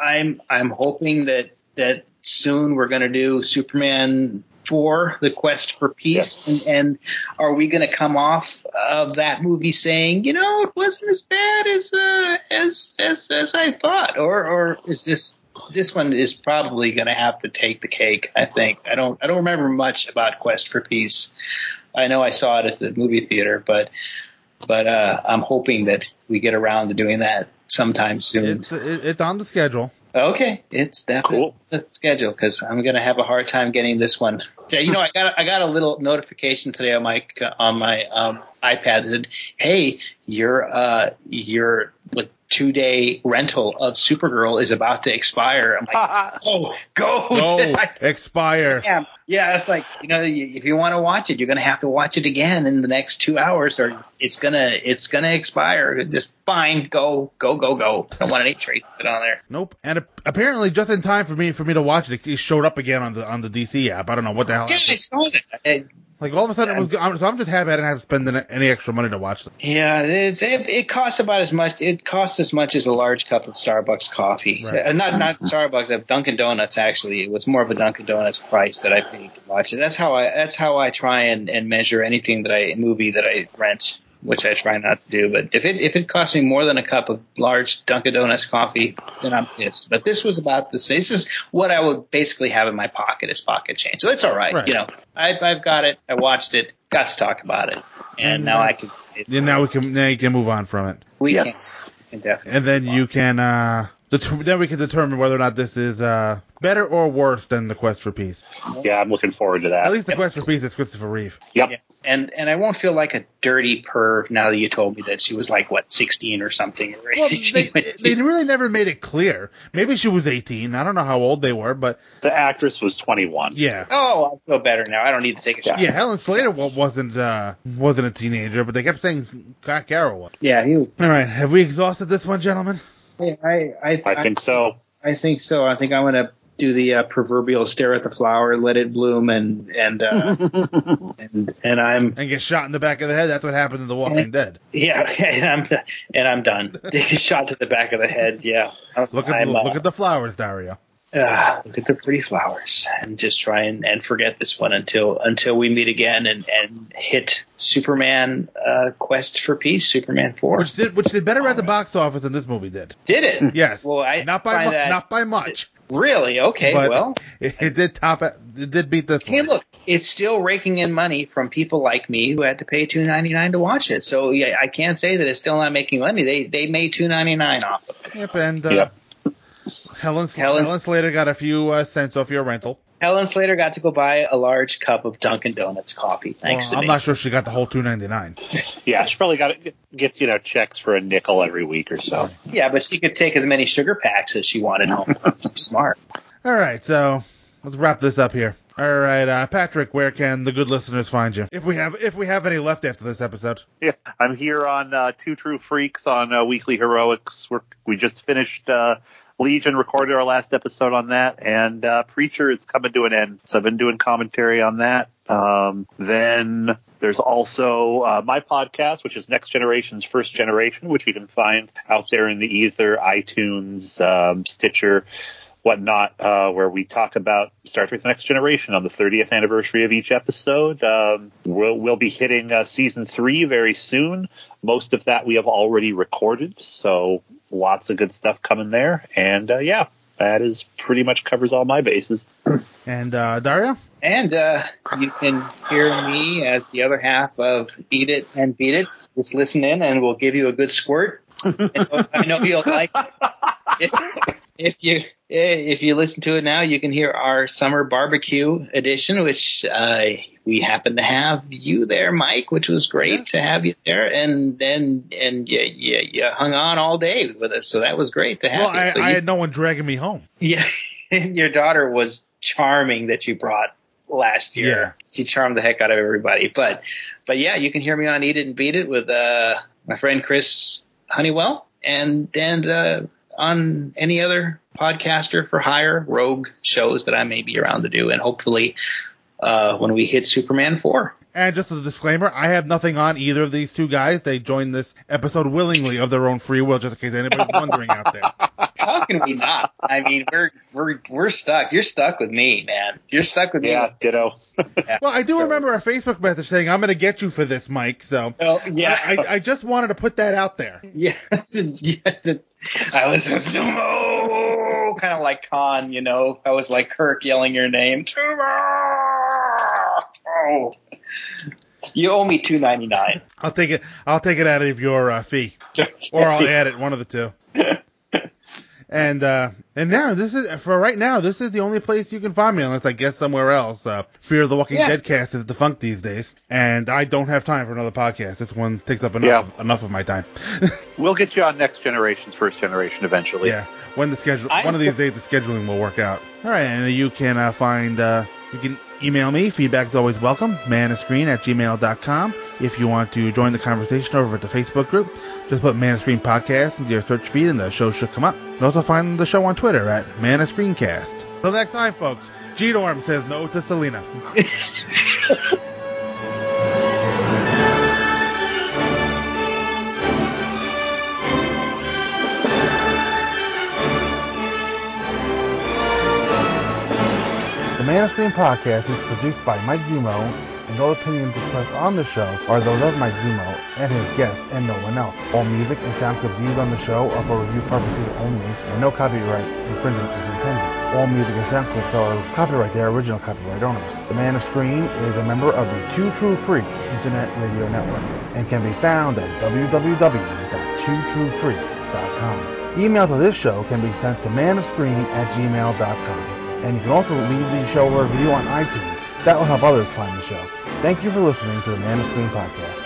I'm I'm hoping that that soon we're going to do Superman four, the quest for peace, Yes. and, and are we going to come off of that movie saying, you know, it wasn't as bad as uh, as as as I thought, or or is this this one is probably going to have to take the cake? I think I don't I don't remember much about Quest for Peace. I know I saw it at the movie theater, but but uh, I'm hoping that we get around to doing that sometime soon. It's it's on the schedule. Okay, it's definitely Cool. the schedule because I'm gonna have a hard time getting this one. Yeah, you know, I got I got a little notification today on my on my um, iPad that said, "Hey, your uh your like two day rental of Supergirl is about to expire." I'm like, "Oh, go, Go expire. Yeah, yeah, it's like you know, if you want to watch it, you're gonna have to watch it again in the next two hours, or it's gonna it's gonna expire. Just fine, go, go, go, go. I don't want any trace of it on there. Nope. And apparently, just in time for me for me to watch it, it showed up again on the on the DC app. I don't know what the hell. Yeah, I happened. saw that. Like all of a sudden, it was. I'm- So I'm just happy I didn't have to spend any- any extra money to watch them. Yeah, it's, it, it costs about as much. It costs as much as a large cup of Starbucks coffee. Right. Uh, not not Starbucks. Of Dunkin' Donuts. Actually, it was more of a Dunkin' Donuts price that I paid to watch it. That's how I. That's how I try and, and measure anything that I movie that I rent, which I try not to do. But if it if it costs me more than a cup of large Dunkin' Donuts coffee, then I'm pissed. But this was about the same. This is what I would basically have in my pocket as pocket change. So it's all right. Right. You know, I, I've got it. I watched it. Got to talk about it. And, now I can. that's- Yeah, now we can now you can move on from it, We yes, can, can and then you can uh, det- then we can determine whether or not this is uh better or worse than the Quest for Peace. yeah, I'm looking forward to that. At least the Quest for Peace is Christopher Reeve. Yep. Yeah. And and I won't feel like a dirty perv now that you told me that she was like what 16 or something. Or Well, they, they really never made it clear. Maybe she was 18. I don't know how old they were, but The actress was 21. yeah. oh, I feel better now. I don't need to take a shot. Yeah, Helen Slater wasn't uh, wasn't a teenager, but they kept saying Scott Carroll was. Yeah, he. All right, have we exhausted this one, gentlemen? I I I think so. I think so. I think I'm gonna do the uh, proverbial stare at the flower, let it bloom, and and uh, and and I'm and get shot in the back of the head. That's what happened in The Walking Dead. yeah, and I'm and I'm done. They get shot to the back of the head. Yeah, Look at I'm, the, uh, look at the flowers, Dario. uh, look at the pretty flowers, and just try and, and forget this one until until we meet again and and hit Superman uh, Quest for Peace, Superman Four. Which did which did better at the box office than this movie did. Did it? Yes. Well, I not by mu- that- not by much. Really? Okay. but well, it, it did top it. It did beat this Hey, one. look, it's still raking in money from people like me who had to pay two ninety nine to watch it. So yeah, I can't say that it's still not making money. They they made two ninety nine off of it. Yep, and uh, Yep. Helen Helen's- Helen Slater got a few uh, cents off your rental. Helen Slater got to go buy a large cup of Dunkin' Donuts coffee. Thanks Well, to I'm me. not sure she got the whole two ninety nine. Yeah, she probably got it, gets you know checks for a nickel every week or so. Yeah, but she could take as many sugar packs as she wanted home. Smart. All right, so let's wrap this up here. All right, uh, Patrick, where can the good listeners find you? If we have if we have any left after this episode. Yeah, I'm here on uh, Two True Freaks on uh, Weekly Heroics. We're, we just finished uh, Legion, recorded our last episode on that, and uh, Preacher is coming to an end. So I've been doing commentary on that. Um, then there's also uh, my podcast, which is Next Generation's First Generation, which you can find out there in the ether, iTunes, um, Stitcher, whatnot, uh, where we talk about Star Trek: The Next Generation on the 30th anniversary of each episode. Um, we'll we'll be hitting uh, season three very soon. Most of that we have already recorded, so lots of good stuff coming there. And uh, yeah, that is pretty much covers all my bases. And uh, Dario? And uh, you can hear me as the other half of Eat It and Beat It. Just listen in, and we'll give you a good squirt. I know you'll like. It. If, you if you listen to it now, you can hear our summer barbecue edition, which uh, we happen to have you there, Mike, which was great to have you there, and then and you, you, you hung on all day with us, so that was great to have Well, you. I, So I you- had no one dragging me home. yeah, your daughter was charming that you brought last year. Yeah. She charmed the heck out of everybody. But but yeah, you can hear me on Eat It and Beat It with uh, my friend Chris Honeywell and and uh, on any other podcaster for hire rogue shows that I may be around to do, and hopefully uh, when we hit Superman four. And just as a disclaimer, I have nothing on either of these two guys. They joined this episode willingly of their own free will, just in case anybody's wondering out there. How can we not? I mean, we're we're we're stuck. You're stuck with me, man. You're stuck with me. Yeah, ditto. Well, I do remember a Facebook message saying, "I'm going to get you for this, Mike." So yeah. I, I, I just wanted to put that out there. Yeah, yeah. I was just oh, kind of like Khan, you know. I was like Kirk yelling your name. Oh, you owe me two ninety nine. I'll take it. I'll take it out of your uh, fee, or I'll add it. One of the two. And uh, and now this is for right now. This is the only place you can find me, unless I guess somewhere else. Uh, Fear of the Walking Yeah. Dead cast is defunct these days, and I don't have time for another podcast. This one takes up enough enough of my time. We'll get you on Next Generation's First Generation eventually. Yeah, when the schedule, I- one of these days, the scheduling will work out. All right, and you can uh, find, uh, you can email me. Feedback is always welcome. manofscreen at gmail.com. If you want to join the conversation over at the Facebook group, just put Man of Screen Podcast into your search feed, and the show should come up. You can also find the show on Twitter at Manascreencast. Until next time, folks. G Dorm says no to Selena. Man of Screen podcast is produced by Mike Zummo, and all opinions expressed on the show are those of Mike Zummo and his guests and no one else. All music and sound clips used on the show are for review purposes only, and no copyright infringement is intended. All music and sound clips are copyright their original copyright owners. The Man of Screen is a member of the Two True Freaks Internet Radio Network and can be found at www.twotruefreaks.com. Email to this show can be sent to manofscreen at gmail.com. And you can also leave the show a review on iTunes. That will help others find the show. Thank you for listening to the Man of Screen podcast.